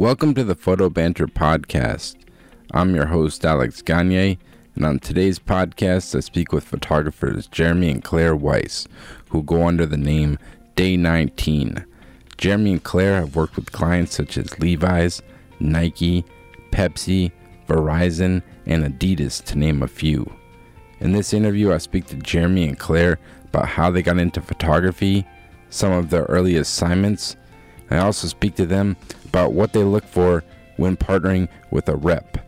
Welcome to the Photo Banter Podcast. I'm your host, Alex Gagne, and on today's podcast, I speak with photographers Jeremy and Claire Weiss, who go under the name Day 19. Jeremy and Claire have worked with clients such as Levi's, Nike, Pepsi, Verizon, and Adidas, to name a few. In this interview, I speak to Jeremy and Claire about how they got into photography, some of their early assignments. I also speak to them about what they look for when partnering with a rep.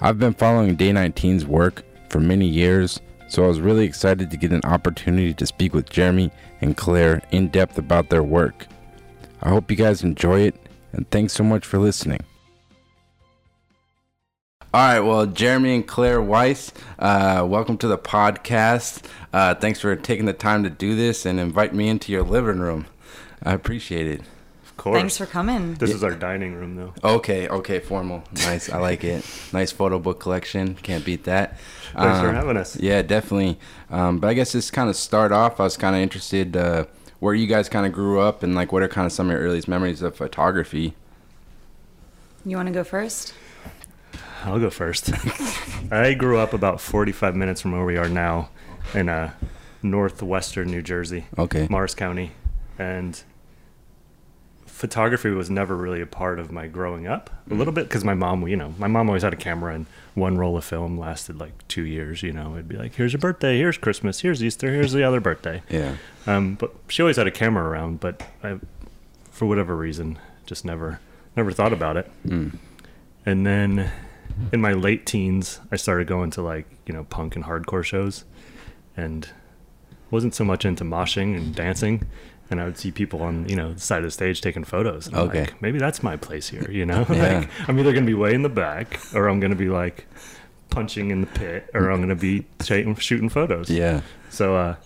I've been following Day 19's work for many years, so I was really excited to get an opportunity to speak with Jeremy and Claire in depth about their work. I hope you guys enjoy it, and thanks so much for listening. All right, well, Jeremy and Claire Weiss, uh, welcome to the podcast. Uh, thanks for taking the time to do this and invite me into your living room. I appreciate it. Of course. Thanks for coming. This is our dining room, though. Okay, okay, formal. Nice. I like it. Nice photo book collection. Can't beat that. Thanks for Um, having us. Yeah, definitely. Um, but I guess just kind of start off, I was kind of interested uh, where you guys kind of grew up and like what are kind of some of your earliest memories of photography. You want to go first? I'll go first. I grew up about 45 minutes from where we are now in uh, northwestern New Jersey, Okay. Morris County. And photography was never really a part of my growing up. A little bit because my mom, you know, my mom always had a camera and one roll of film lasted like two years. You know, it'd be like, here's your birthday, here's Christmas, here's Easter, here's the other birthday. Yeah. Um, but she always had a camera around, but I, for whatever reason, just never, never thought about it. Mm. And then in my late teens, I started going to like you know punk and hardcore shows, and wasn't so much into moshing and dancing. And I would see people on you know the side of the stage taking photos. And I'm Okay. like, maybe that's my place here. You know, Yeah. like I'm either gonna be way in the back, or I'm gonna be like punching in the pit, or I'm gonna be shooting, shooting photos. Yeah. So uh,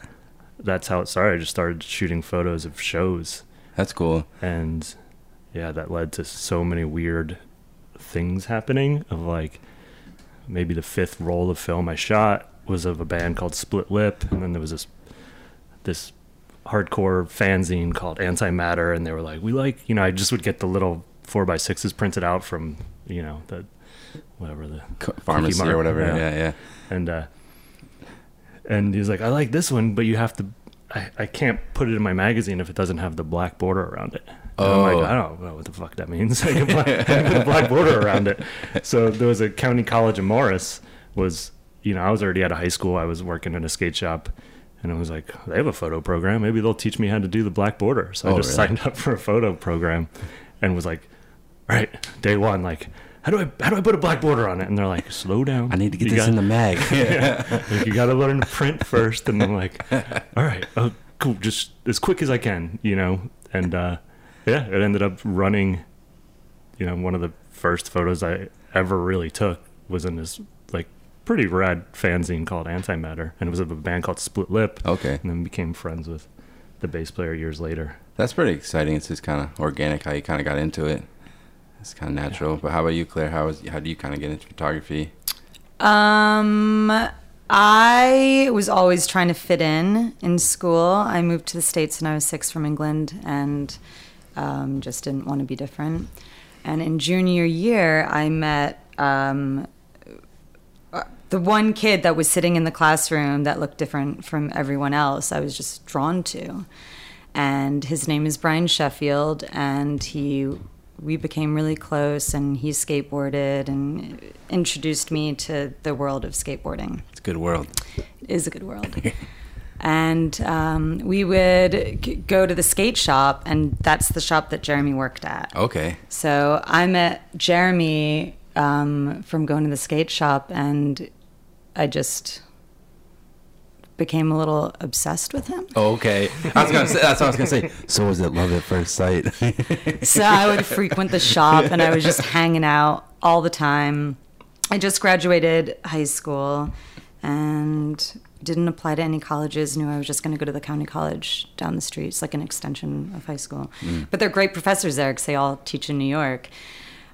that's how it started. I just started shooting photos of shows, That's cool. and yeah, that led to so many weird things happening. Of like, maybe the fifth roll of film I shot was of a band called Split Lip, and then there was this this hardcore fanzine called Antimatter, and they were like, we like, you know, I just would get the little four by sixes printed out from, you know, the whatever the Pharmacy Mart, or whatever. yeah. Yeah, yeah. and uh and he's like i like this one but you have to i, I can't put it in my magazine if it doesn't have the black border around it And i'm Oh. like i don't know what the fuck that means I can, put, I can put a black border around it so there was a county college in morris was you know i was already out of high school i was working in a skate shop and i was like they have a photo program maybe they'll teach me how to do the black border so i Oh, just really? signed up for a photo program and was like all right day one like how do I how do I put a black border on it? And they're like, slow down. I need to get You this got- in the mag. yeah. Like you got to learn to print first, and I'm like, all right, oh, cool, just as quick as I can, you know. And uh, yeah, it ended up running. You know, one of the first photos I ever really took was in this pretty rad fanzine called Antimatter, and it was of a band called Split Lip, okay. and then became friends with the bass player years later. That's pretty exciting. It's just kind of organic how you kind of got into it. It's kind of natural. But how about you, Claire? How was how do you kind of get into photography? Um, I was always trying to fit in in school. I moved to the States when I was six from England and um, just didn't want to be different. And in junior year, I met um, the one kid that was sitting in the classroom that looked different from everyone else. I was just drawn to. And his name is Brian Sheffield, and he we became really close and he skateboarded and introduced me to the world of skateboarding. It's a good world. It is a good world. and um, we would go to the skate shop, and that's the shop that Jeremy worked at. Okay. So I met Jeremy um, from going to the skate shop, and I just became a little obsessed with him. Oh, okay. I was gonna say that's what I was gonna say. So was it love at first sight? so I would frequent the shop and I was just hanging out all the time. I just graduated high school and didn't apply to any colleges. Knew I was just going to go to the county college down the street. It's like an extension of high school. But they're great professors there because they all teach in New York.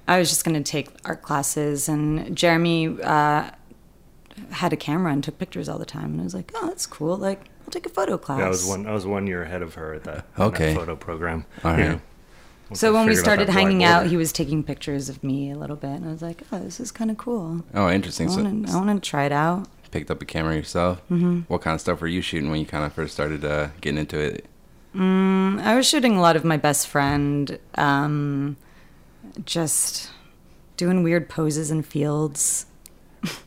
I was just going to take art classes, and Jeremy uh, had a camera and took pictures all the time. And I was like, "Oh, that's cool! Like, I'll take a photo class." Yeah, I was one. I was one year ahead of her at that, Okay. that photo program. All you know. So when we started hanging out, he was taking pictures of me a little bit, and I was like, "Oh, this is kind of cool. Oh, interesting. So want to, I want to try it out." picked up a camera yourself. hmm What kind of stuff were you shooting when you kind of first started uh, getting into it? Mm, I was shooting a lot of my best friend, um, just doing weird poses in fields.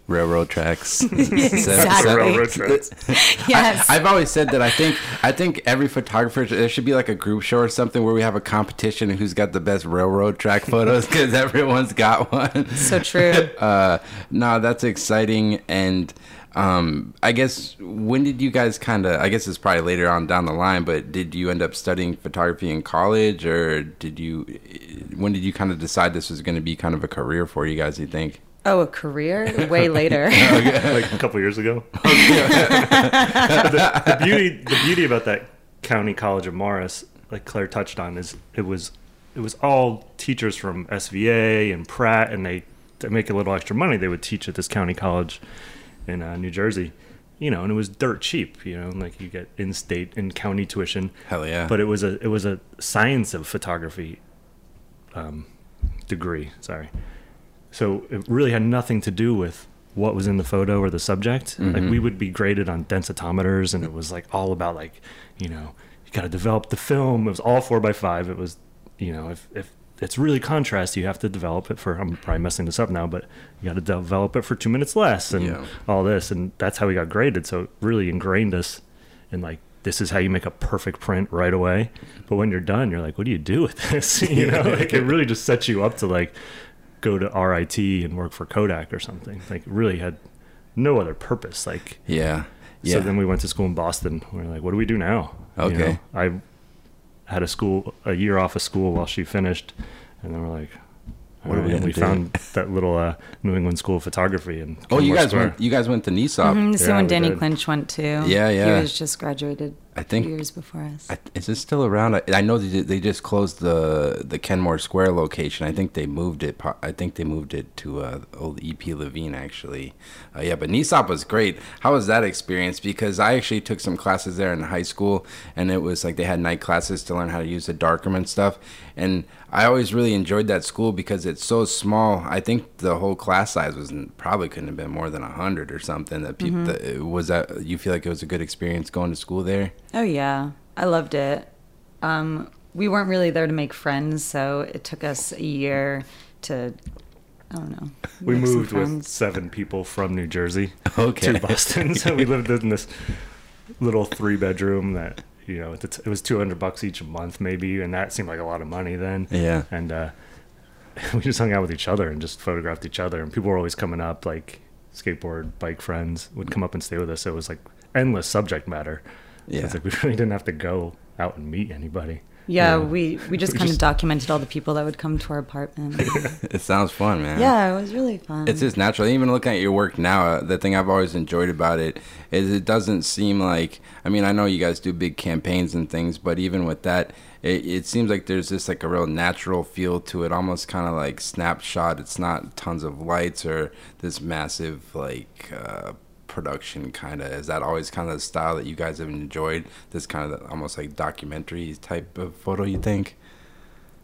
Railroad tracks. Exactly. Railroad tracks. yes. I, have always said that I think I think every photographer there should be like a group show or something where we have a competition of who's got the best railroad track photos because everyone's got one. so true. Uh, no, that's exciting. And um, I guess when did you guys kind of? I guess it's probably later on down the line. But did you end up studying photography in college, or did you? When did you kind of decide this was going to be kind of a career for you guys? You think? Oh, a career? Way later. like a couple years ago. the, the beauty, the beauty about that county college of Morris, like Claire touched on, is it was it was all teachers from SVA and Pratt, and they to make a little extra money, they would teach at this county college in uh, New Jersey. You know, and it was dirt cheap. You know, like you get in-state and county tuition. Hell yeah! But it was a it was a science of photography um, degree. Sorry. So it really had nothing to do with what was in the photo or the subject. Like Mhm. we would be graded on densitometers, and it was like all about like you know you got to develop the film. It was all four by five. It was you know if if it's really contrast, you have to develop it for. I'm probably messing this up now, but you got to develop it for two minutes less, and Yeah. all this, and that's how we got graded. So it really ingrained us in like this is how you make a perfect print right away. But when you're done, you're like, what do you do with this? you know, like it really just sets you up to like go to RIT and work for Kodak or something. Like really had no other purpose. Like yeah, yeah. so then we went to school in Boston. We are like, what do we do now? You Okay. know, I had a school a year off of school while she finished, and then we're like, What are we "Alright," we do? found that little uh, New England School of Photography and oh, you guys Square. went. You guys went to NESOP. Mhm, so Yeah, when we Danny did. Clinch went too. Yeah, yeah. He was just graduated I think years before us. I, is it still around? I, I know they, they just closed the the Kenmore Square location. I think they moved it. I think they moved it to uh, old EP Levine actually. Uh, yeah, but NESOP was great. How was that experience? Because I actually took some classes there in high school, and it was like they had night classes to learn how to use the darkroom and stuff. And I always really enjoyed that school because it's so small. I think the whole class size was probably couldn't have been more than a hundred or something. That people was that you feel like it was a good experience going to school there. Oh yeah, I loved it. Um, we weren't really there to make friends, so it took us a year to, I don't know. We moved with seven people from New Jersey Okay. to Boston, so we lived in this little three bedroom that you know it it was two hundred bucks each month maybe, and that seemed like a lot of money then. Yeah. And uh, we just hung out with each other and just photographed each other, and people were always coming up like skateboard bike friends would come up and stay with us. So it was like endless subject matter. So Yeah. it's like we really didn't have to go out and meet anybody. Yeah, Yeah. we we just We kind just- of documented all the people that would come to our apartment. It sounds fun, man. yeah, it was really fun. It's just natural. Even looking at your work now, uh, the thing I've always enjoyed about it is it doesn't seem like. I mean, I know you guys do big campaigns and things, but even with that, it, it seems like there's just like a real natural feel to it, almost kind of like snapshot. It's not tons of lights or this massive like uh, production kind of. Is that always kind of the style that you guys have enjoyed? This kind of almost like documentary type of photo. You think?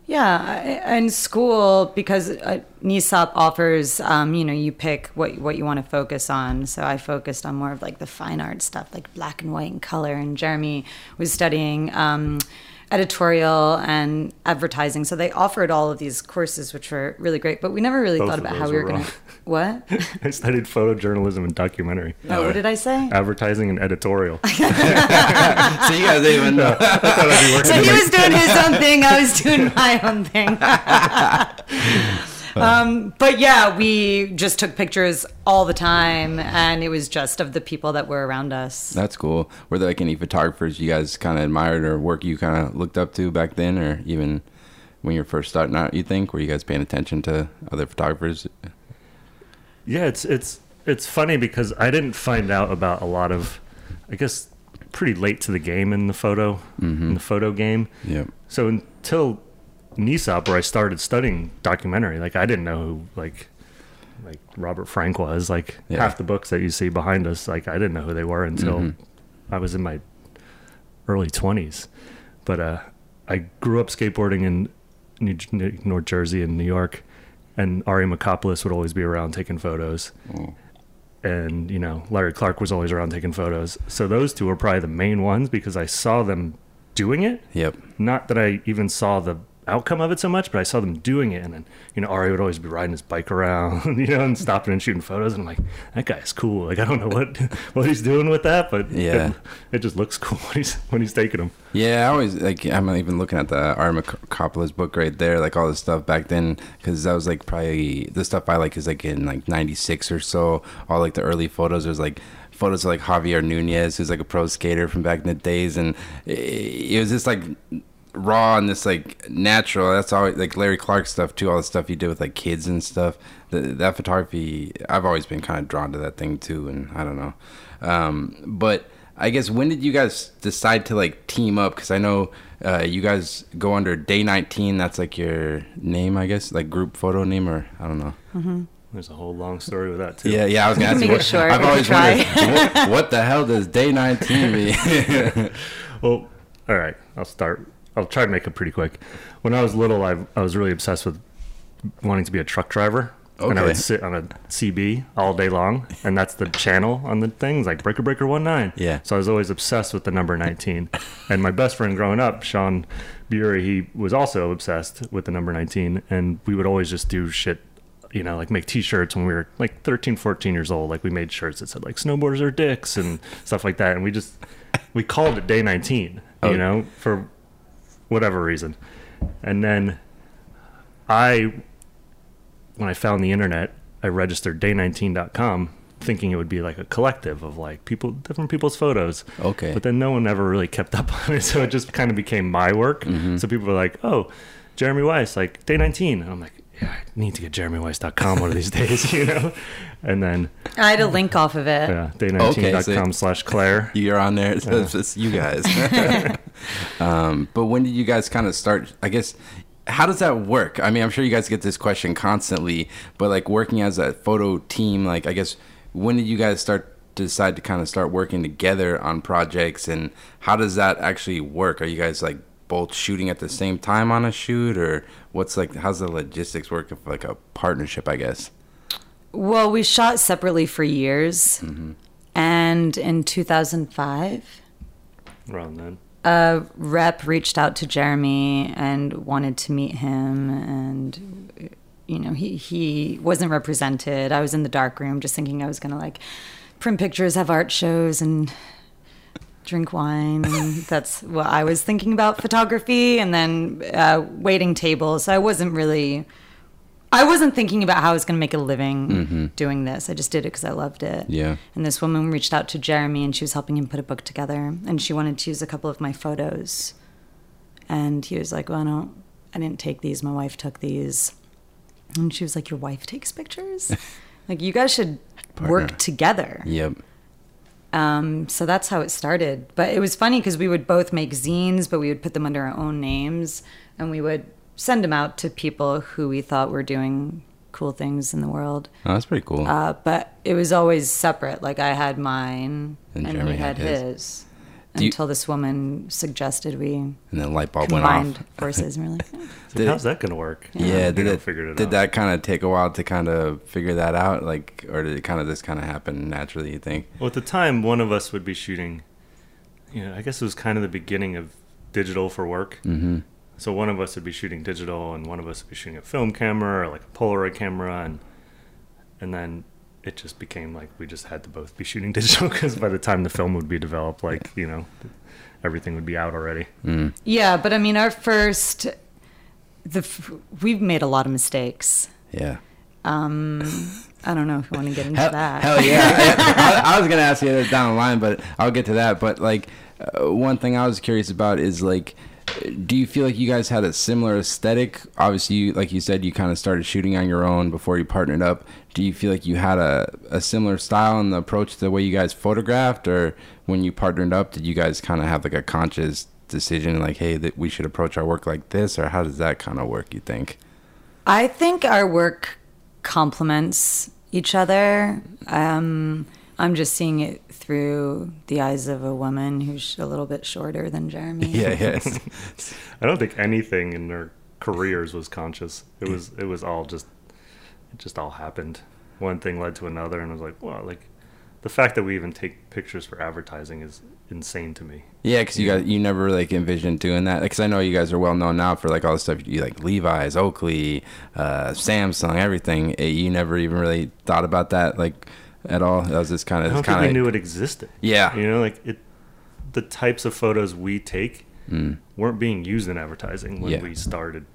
Yeah, in school because uh, NESOP offers, um, you know, you pick what what you want to focus on. So I focused on more of like the fine art stuff, like black and white and color. And Jeremy was studying um, editorial and advertising. So they offered all of these courses, which were really great. But we never really Both thought about how we were were going to. What? I studied photojournalism and documentary, Oh, what did I say? advertising and editorial. so you guys didn't even know. So he was doing his own thing. I was doing my own thing. Um, but yeah, we just took pictures all the time, and it was just of the people that were around us. That's cool. Were there like any photographers you guys kind of admired or work you kind of looked up to back then, or even when you're first starting out? You think were you guys paying attention to other photographers? Yeah, it's it's it's funny because I didn't find out about a lot of, I guess, pretty late to the game in the photo in the photo game. Yep. So until NESOP, where I started studying documentary, like I didn't know who like like Robert Frank was. Like Yeah. half the books that you see behind us, like I didn't know who they were until Mhm. I was in my early twenties. But uh, I grew up skateboarding in New, New, North Jersey and New York, and Ari Marcopoulos would always be around taking photos. Oh. And you know, Larry Clark was always around taking photos. So those two were probably the main ones because I saw them doing it. Yep. Not that I even saw the outcome of it so much, but I saw them doing it. And then, you know, Ari would always be riding his bike around, you know, and stopping and shooting photos. And I'm like, that guy's cool. Like, I don't know what what he's doing with that, but Yeah. it, it just looks cool when he's when he's taking them. Yeah, I always like. I'm even looking at the Ari Marcopoulos book right there, like all the stuff back then, because that was like probably the stuff I like is like in like '96 or so. All like the early photos. There's like photos of like Javier Nunez, who's like a pro skater from back in the days, and it was just like raw and this like natural. That's always like Larry Clark stuff too. All the stuff he did with like kids and stuff. The, that photography, I've always been kind of drawn to that thing too, and I don't know, um, but. I guess when did you guys decide to like team up? Because I know uh, you guys go under Day 19. That's like your name, I guess, like group photo name, or I don't know. There's a whole long story with that too. Yeah, yeah. I was gonna ask you. What, short, I've always wondered what, what the hell does Day 19 mean? Well, all right. I'll start. I'll try to make it pretty quick. When I was little, I I was really obsessed with wanting to be a truck driver. And I would sit on a CB all day long, and that's the channel on the things like Breaker Breaker One Nine. Yeah. So I was always obsessed with the number nineteen. and my best friend growing up, Sean Bury, he was also obsessed with the number nineteen, and we would always just do shit. You know, like make T-shirts when we were like 13, 14 years old. Like we made shirts that said like "snowboarders are dicks" and stuff like that. And we just we called it Day 19. Oh. You know, for whatever reason. And then I, when I found the internet, I registered day19.com thinking it would be like a collective of like people, different people's photos. Okay. But then no one ever really kept up on it. So it just kind of became my work. Mm-hmm. So people were like, oh, Jeremy Weiss, like day 19. And I'm like, yeah, I need to get jeremyweiss.com one of these days, you know? And then, I had a link off of it. yeah, day19.com so- slash Claire. You're on there. So it's just you guys. um, but when did you guys kind of start? I guess. How does that work? I mean, I'm sure you guys get this question constantly, but like working as a photo team, like I guess when did you guys start to decide to kind of start working together on projects, and how does that actually work? Are you guys like both shooting at the same time on a shoot, or what's like how's the logistics work of like a partnership? I guess. Well, we shot separately for years. Mm-hmm. And in 2005, Around then. a rep reached out to Jeremy and wanted to meet him. And, you know, he, he wasn't represented. I was in the dark room just thinking I was going to like print pictures, have art shows, and drink wine. That's what I was thinking about photography and then uh, waiting tables. So I wasn't really. I wasn't thinking about how I was going to make a living doing this. I just did it because I loved it. Yeah. And this woman reached out to Jeremy and she was helping him put a book together. And she wanted to use a couple of my photos. And he was like, Well, I don't, I didn't take these. My wife took these. And she was like, Your wife takes pictures? like, you guys should Partner. work together. Yep. Um, so that's how it started. But it was funny because we would both make zines, but we would put them under our own names and we would send them out to people who we thought were doing cool things in the world. Oh, that's pretty cool. Uh, but it was always separate. Like I had mine And and, Jeremy he had, his. his. Do you- Until this woman suggested we and then light bulb went combined off. forces, and we we're like, "Eh." So how's that going to work? Yeah, You did it, it did out. that kind of take a while to kind of figure that out, like, or did it kind of just kind of happen naturally? You think? Well, at the time, one of us would be shooting. You know, I guess it was kind of the beginning of digital for work. Mm-hmm. So one of us would be shooting digital, and one of us would be shooting a film camera or like a Polaroid camera, and and then it just became like we just had to both be shooting digital because by the time the film would be developed, like you know, everything would be out already. Mm. yeah. But I mean, our first, the we've made a lot of mistakes. Yeah. Um, I don't know if you want to get into Hell, that. hell yeah! I, I was gonna ask you that down the line, but I'll get to that. But like, uh, one thing I was curious about is like, do you feel like you guys had a similar aesthetic? Obviously, you, like you said, you kind of started shooting on your own before you partnered up. Do you feel like you had a, a similar style and the approach to the way you guys photographed, or when you partnered up, did you guys kind of have like a conscious decision, like, hey, that we should approach our work like this, or how does that kind of work? You think? I think our work complements each other. Um, I'm just seeing it through the eyes of a woman who's a little bit shorter than Jeremy. Yeah, yes. I don't think anything in our careers was conscious. It was it was all just it just all happened. One thing led to another, and I was like, wow, like the fact that we even take pictures for advertising is insane to me. Yeah, because you guys, you never like envisioned doing that. Because I know you guys are well known now for like all the stuff you like Levi's, Oakley, uh, Samsung, everything. Eh, You never even really thought about that like at all. That was just kind I of don't think we knew it existed. Yeah. you know, like it. The types of photos we take Mm. weren't being used in advertising when Yeah. we started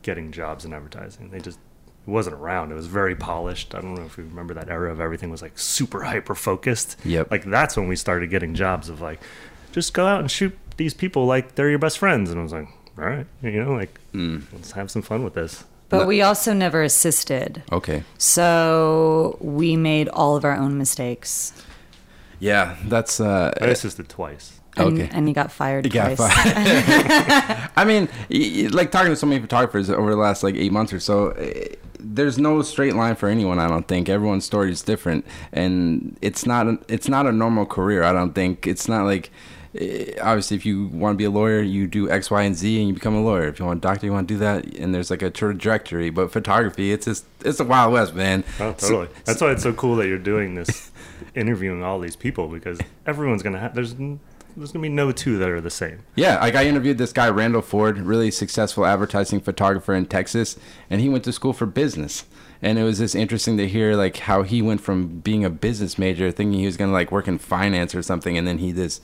getting jobs in advertising. They just it wasn't around. It was very polished. I don't know if you remember that era of everything was like super hyper focused. Yep. Like that's when we started getting jobs of like, just go out and shoot these people like they're your best friends. And I was like, all right, you know, like Mm. let's have some fun with this. But we also never assisted. okay. So we made all of our own mistakes. Yeah, that's uh, I assisted twice. And, Okay. and you got fired You got twice. fired. I mean, y- y- like talking to so many photographers over the last like eight months or so, eh, there's no straight line for anyone. I don't think everyone's story is different, and it's not a, it's not a normal career. I don't think it's not like. eh, Obviously, if you want to be a lawyer, you do X, Y, and Z, and you become a lawyer. If you want a doctor, you want to do that, and there's like a trajectory. But photography, it's just it's the wild west, man. Oh, So- totally. That's why it's so cool that you're doing this, interviewing all these people because everyone's gonna have. There's n- there's gonna be no two that are the same. Yeah, like I interviewed this guy Randal Ford, really successful advertising photographer in Texas, and he went to school for business. And it was just interesting to hear like how he went from being a business major, thinking he was gonna like work in finance or something, and then he just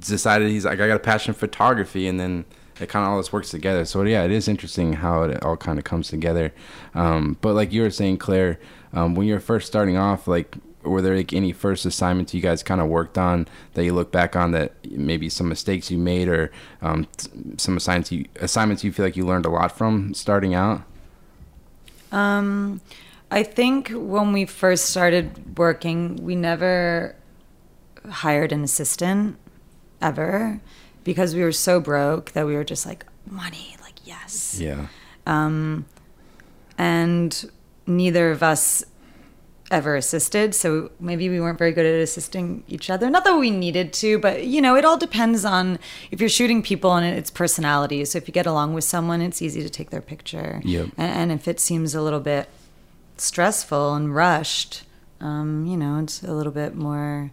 decided he's like I got a passion for photography, and then it kind of all this works together. So yeah, it is interesting how it all kind of comes together. Um, but like you were saying, Claire, um, when you're first starting off, like were there like any first assignments you guys kind of worked on that you look back on that maybe some mistakes you made or um, some assignments you assignments you feel like you learned a lot from starting out? Um, I think when we first started working, we never hired an assistant ever because we were so broke that we were just like money, like yes. Yeah. Um, and neither of us ever assisted, so maybe we weren't very good at assisting each other. Not that we needed to, but you know, it all depends on if you're shooting people and it's personality. So if you get along with someone, it's easy to take their picture. Yep. And, and if it seems a little bit stressful and rushed, um, you know, it's a little bit more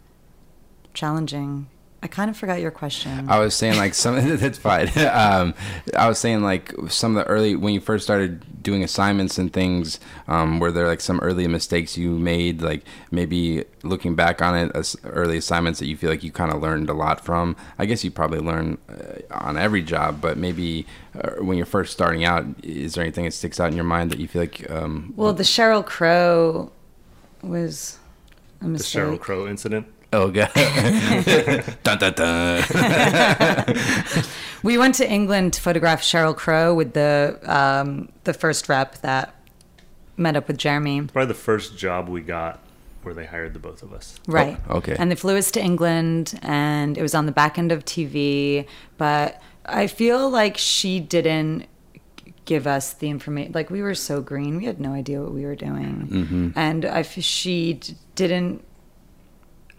challenging. I kind of forgot your question. I was saying like some that's fine. Um, I was saying like some of the early when you first started doing assignments and things. Um, were there like some early mistakes you made? Like maybe looking back on it, as early assignments that you feel like you kind of learned a lot from. I guess you probably learn uh, on every job, but maybe uh, when you're first starting out, is there anything that sticks out in your mind that you feel like? Um, well, the Sheryl Crow was a The. Sheryl Crow incident. Oh god, dun, dun, dun. We went to England to photograph Sheryl Crow with the um, the first rep that met up with Jeremy. Probably the first job we got where they hired the both of us. Right. Oh, okay. And they flew us to England, and it was on the back end of TV. But I feel like she didn't give us the information. Like we were so green, we had no idea what we were doing, Mm-hmm. and I f- she d- didn't.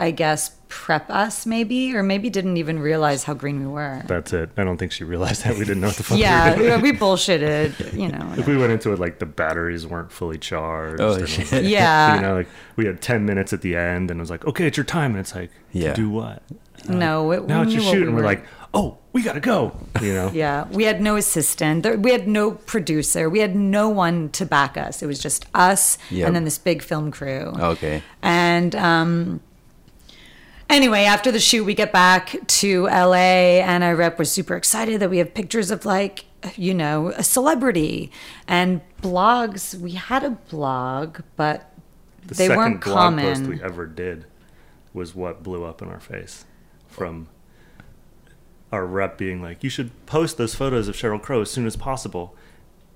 I guess prep us maybe, or maybe didn't even realize how green we were. That's it. I don't think she realized that we didn't know what the fuck we were yeah, doing. we bullshitted, you know. If we went into it like the batteries weren't fully charged. Oh, shit. like, Yeah. You know, like we had 10 minutes at the end and it was like, okay, it's your time. And it's like, Yeah. to do what? No, it, Now it's your knew shoot. we and we're were- like, oh, we got to go. You know? Yeah, we had no assistant. There, we had no producer. We had no one to back us. It was just us Yep. and then this big film crew. okay. And um, anyway, after the shoot, we get back to LA, and our rep was super excited that we have pictures of like, you know, a celebrity and blogs. We had a blog, but The they second weren't blog post common. we ever did was what blew up in our face from our rep being like, you should post those photos of Sheryl Crow as soon as possible.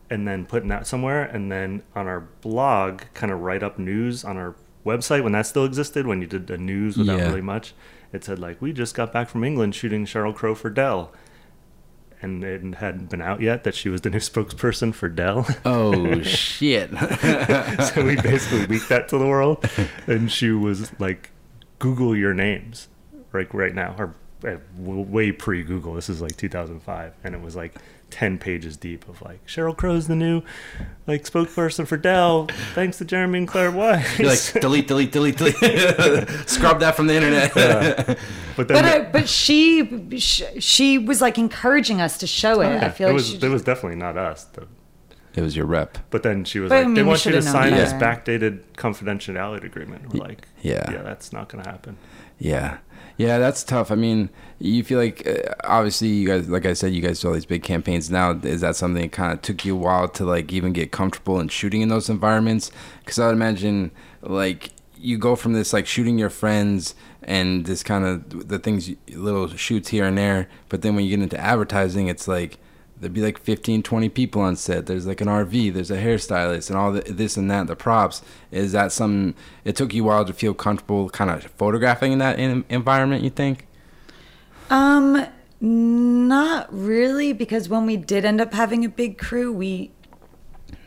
And then putting that somewhere, and then on our blog, kind of write up news on our website when that still existed, when you did the news without Yeah. really much. It said, like, we just got back from England shooting Sheryl Crow for Dell. And it hadn't been out yet that she was the new spokesperson for Dell. Oh shit. so we basically leaked that to the world, and she was like, "Google your names, like right now, or uh, way pre-Google. This is like 2005, and it was like ten pages deep of like Sheryl Crow's the new like spokesperson for Dell, thanks to Jeremy and Claire Weiss. You're like delete, delete, delete, delete. Scrub that from the internet. but then But uh, but she sh- she was like encouraging us to show it. Oh, yeah, I feel it like was she, it was definitely not us. The, it was your rep. but then she was But, I like, mean, they want you to should've sign this backdated confidentiality agreement. We're like, yeah. yeah, that's not going to happen. Yeah. Yeah, that's tough. I mean, you feel like uh, obviously you guys, like I said, you guys do all these big campaigns now. Is that something that kind of took you a while to like even get comfortable in shooting in those environments? Because I would imagine like you go from this like shooting your friends and this kind of the things, little shoots here and there, but then when you get into advertising, it's like there'd be like 15 20 people on set. There's like an rv there's a hairstylist and all the, this and that the props. Is that some it took you a while to feel comfortable kind of photographing in that in, environment you think? Um not really because when we did end up having a big crew, we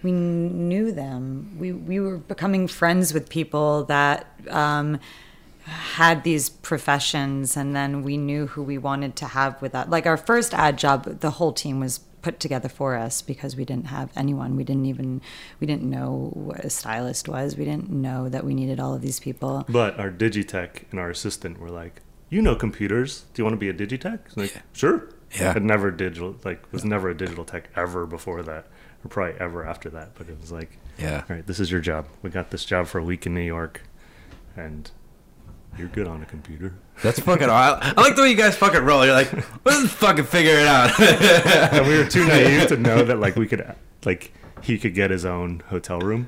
we knew them. We we were becoming friends with people that um, had these professions, and then we knew who we wanted to have with that. Like our first ad job, the whole team was put together for us because we didn't have anyone. We didn't even we didn't know what a stylist was. We didn't know that we needed all of these people. But our digitech and our assistant were like, you know computers. Do you want to be a digitech? It's Like, sure. Yeah. Had never digital like was never a digital tech ever before that, or probably ever after that. But it was like, yeah all right, this is your job. We got this job for a week in New York, and you're good on a computer. that's fucking I, I like the way you guys fucking roll you're like let's fucking figure it out and we were too naive to know that like we could like he could get his own hotel room.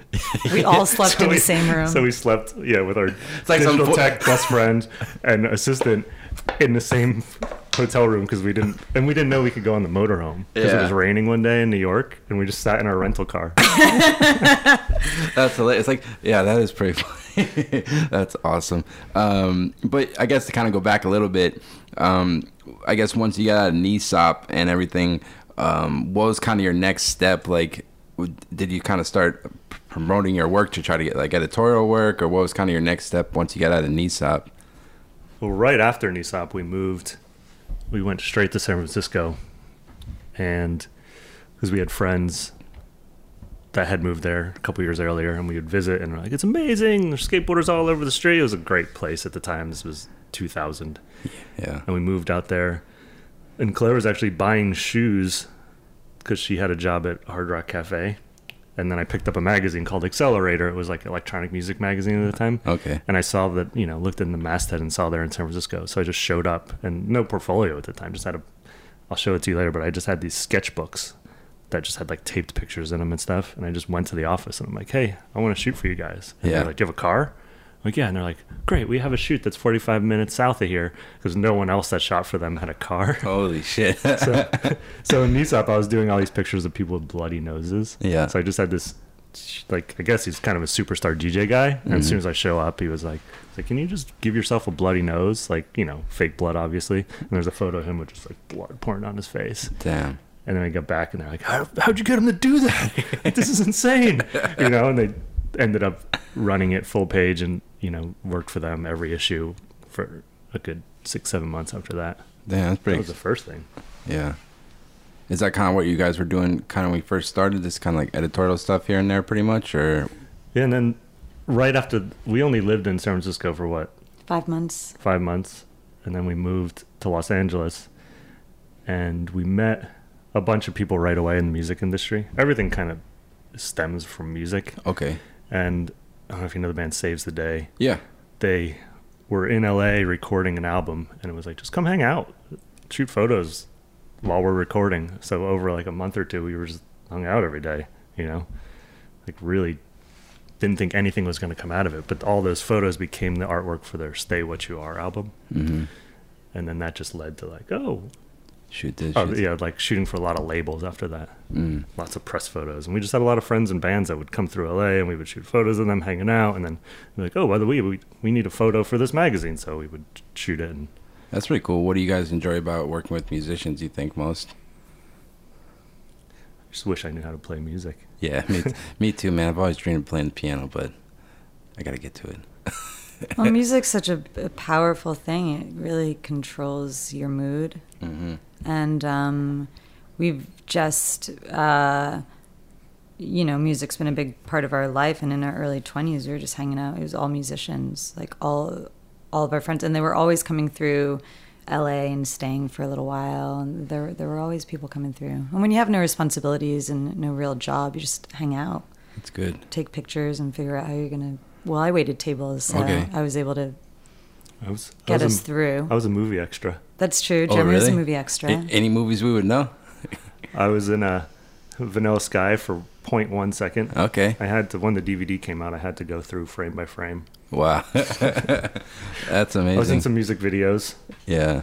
We all slept So in we- the same room. So we slept, yeah, with our it's like some digital vo- tech best friend and assistant in the same hotel room because we didn't, and we didn't know we could go on the motorhome because Yeah. it was raining one day in New York, and we just sat in our rental car. That's hilarious. It's like, yeah, that is pretty funny. That's awesome. Um, but I guess to kind of go back a little bit, um, I guess once you got out of NESOP and everything, um, what was kind of your next step? Like, did you kind of start promoting your work to try to get like editorial work, or what was kind of your next step once you got out of NESOP? Well, right after NESOP, we moved. We went straight to San Francisco, and because we had friends that had moved there a couple years earlier, and we would visit, and we're like, "It's amazing! There's skateboarders all over the street." It was a great place at the time. This was 2000, Yeah. and we moved out there. And Claire was actually buying shoes because she had a job at Hard Rock Cafe. And then I picked up a magazine called XLR8R. It was like electronic music magazine at the time. Okay. And I saw that, you know, looked in the masthead and saw there in San Francisco. So I just showed up and no portfolio at the time. Just had a, I'll show it to you later, but I just had these sketchbooks that just had like taped pictures in them and stuff. And I just went to the office and I'm like, hey, I want to shoot for you guys. And Yeah. Like, do you have a car? Like, yeah. And they're like, great. We have a shoot that's 45 minutes south of here because no one else that shot for them had a car. Holy shit. so, so in NESOP, I was doing all these pictures of people with bloody noses. Yeah. So I just had this, like, I guess he's kind of a superstar DJ guy. And as mm-hmm. soon as I show up, he was like, like, can you just give yourself a bloody nose? Like, you know, fake blood, obviously. And there's a photo of him with just like blood pouring down his face. Damn. And then I got back and they're like, How, how'd you get him to do that? This is insane. you know, and they ended up running it full page and, you know, worked for them every issue for a good six, seven months after that. Yeah, that's That pretty. was the first thing. Yeah. Is that kind of what you guys were doing kind of when you first started? This kind of like editorial stuff here and there, pretty much, or Yeah, and then right after we only lived in San Francisco for what Five months. five months, and then we moved to Los Angeles, and we met a bunch of people right away in the music industry. Everything kind of stems from music, okay? And I don't know if you know the band Saves the Day. Yeah. They were in LA recording an album, and it was like just come hang out, shoot photos while we're recording. So over like a month or two, we were just hung out every day. You know, like really didn't think anything was going to come out of it. But all those photos became the artwork for their "Stay What You Are" album, Mm-hmm. and then that just led to like, oh, Shoot this. oh shoot- yeah, like shooting for a lot of labels after that. Mm. Lots of press photos, and we just had a lot of friends and bands that would come through LA, and we would shoot photos of them hanging out, and then like, oh, by the way, we we need a photo for this magazine, so we would shoot it. And That's pretty cool. What do you guys enjoy about working with musicians? You think most? I just wish I knew how to play music. Yeah, me, me too, man. I've always dreamed of playing the piano, but I got to get to it. Well, music's such a, a powerful thing. It really controls your mood. Mm-hmm. And um, we've just, uh, you know, music's been a big part of our life. And in our early 20s, we were just hanging out. It was all musicians, like all, all of our friends. And they were always coming through LA and staying for a little while. And there, there were always people coming through. And when you have no responsibilities and no real job, you just hang out, It's good. take pictures, and figure out how you're going to. Well, I waited tables, so Okay. I was able to I was I get was us a, through. I was a movie extra. That's true. Oh, Jeremy was a movie extra. A- any movies we would know? I was in a Vanilla Sky for 0.1 second. Okay. I had to when the DVD came out. I had to go through frame by frame. Wow. That's amazing. I was in some music videos. Yeah.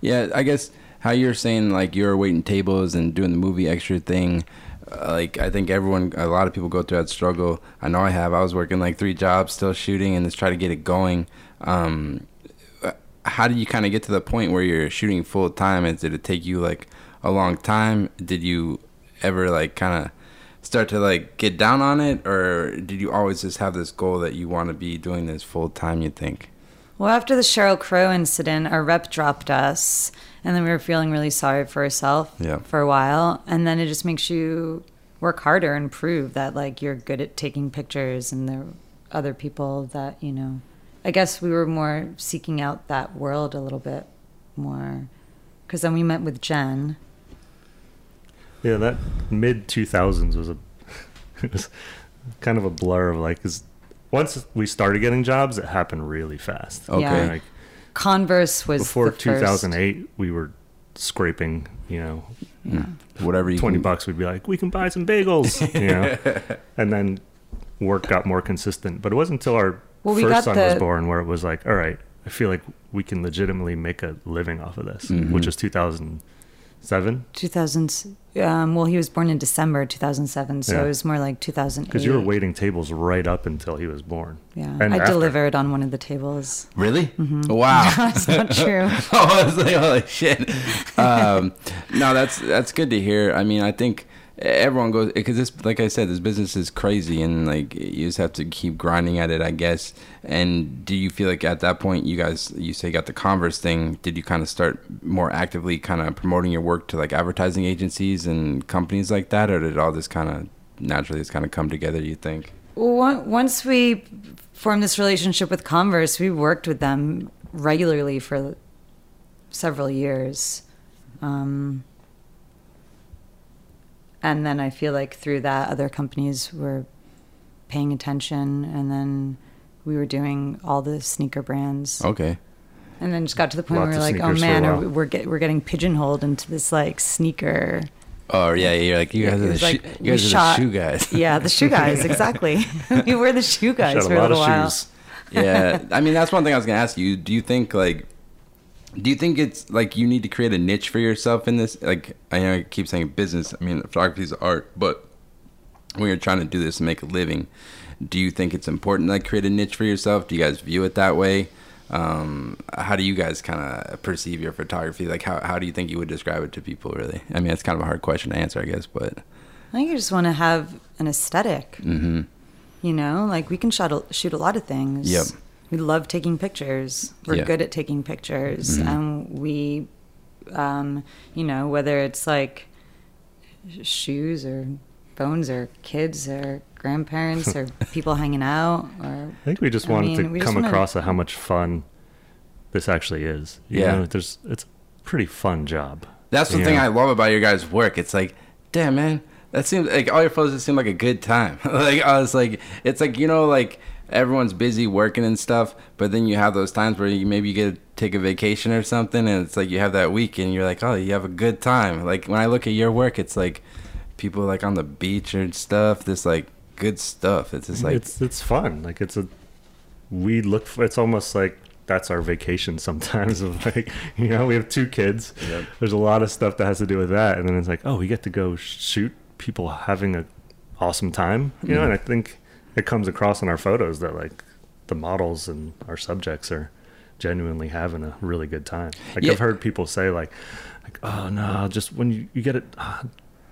Yeah, I guess how you're saying like you're waiting tables and doing the movie extra thing. Like I think everyone, a lot of people go through that struggle. I know I have. I was working like three jobs, still shooting, and just try to get it going. Um, how did you kind of get to the point where you're shooting full time? And did it take you like a long time? Did you ever like kind of start to like get down on it, or did you always just have this goal that you want to be doing this full time? You think? Well, after the Sheryl Crow incident, our rep dropped us, and then we were feeling really sorry for ourselves Yeah. for a while. And then it just makes you work harder and prove that like you're good at taking pictures, and there are other people that you know. I guess we were more seeking out that world a little bit more, because then we met with Jen. Yeah, that mid 2000s was a it was kind of a blur of like cuz once we started getting jobs, it happened really fast. Okay. Yeah. Like Converse was before 2008, we were scraping, you know, Whatever you 20 can- bucks we'd be like, "We can buy some bagels." you know. and then work got more consistent, but it wasn't until our Well, we first got son was born where it was like, "All right, I feel like we can legitimately make a living off of this," Mhm. which is 2007 2000. Um, well, he was born in December 2007, so Yeah. it was more like 2008. because you were waiting tables right up until he was born. Yeah, and I after. delivered on one of the tables. Really? Wow. That's not true. oh, I was like, holy shit. Um, no, that's that's good to hear. I mean, I think everyone goes because this, like I said, this business is crazy, and like you just have to keep grinding at it, I guess. And do you feel like at that point, you guys, you say you got the Converse thing? Did you kind of start more actively, kind of promoting your work to like advertising agencies and companies like that, or did all this kind of naturally just kind of come together? You think? Well, once we formed this relationship with Converse, we worked with them regularly for several years. Um, and then I feel like through that, other companies were paying attention, and then we were doing all the sneaker brands. Okay. And then just got to the point Lots where we're like, oh sneakers for a man, are we, we're get, we're getting pigeonholed into this like sneaker. Oh yeah, you're like you Yeah, guys are the was shoe, like, you we guys are shot- the shoe guys. Yeah, the shoe guys, exactly. we were the shoe guys Shot for a a little of while. shoes. yeah i mean that's one thing i was gonna ask you do you think like do you think it's like you need to create a niche for yourself in this like i know i keep saying business i mean photography is art but when you're trying to do this and make a living do you think it's important to like create a niche for yourself do you guys view it that way um how do you guys kind of perceive your photography like how, how do you think you would describe it to people really i mean it's kind of a hard question to answer i guess but I think you just want to have an aesthetic. mm-hmm You know, like we can shoot a, shoot a lot of things. Yep. We love taking pictures. We're Yeah. good at taking pictures, Mhm. and we, um, you know, whether it's like shoes or phones or kids or grandparents or people hanging out or I think we just I wanted mean, to come wanna- across how much fun this actually is. You Yeah. know, there's it's a pretty fun job. That's the thing know? I love about your guys' work. It's like, damn man, that seems like all your photos just seem like a good time. like I was like, it's like you know, like everyone's busy working and stuff, but then you have those times where you maybe you get to take a vacation or something, and it's like you have that week, and you're like, oh, you have a good time. Like when I look at your work, it's like people like on the beach and stuff. This like good stuff. It's just like it's it's fun. Like it's a we look for. It's almost like that's our vacation sometimes. Of like you know we have two kids. Yep. There's a lot of stuff that has to do with that, and then it's like oh we get to go shoot people having a awesome time. You know, Mhm. and I think it comes across in our photos that like the models and our subjects are genuinely having a really good time. Like Yeah. I've heard people say like like oh no just when you, you get it uh,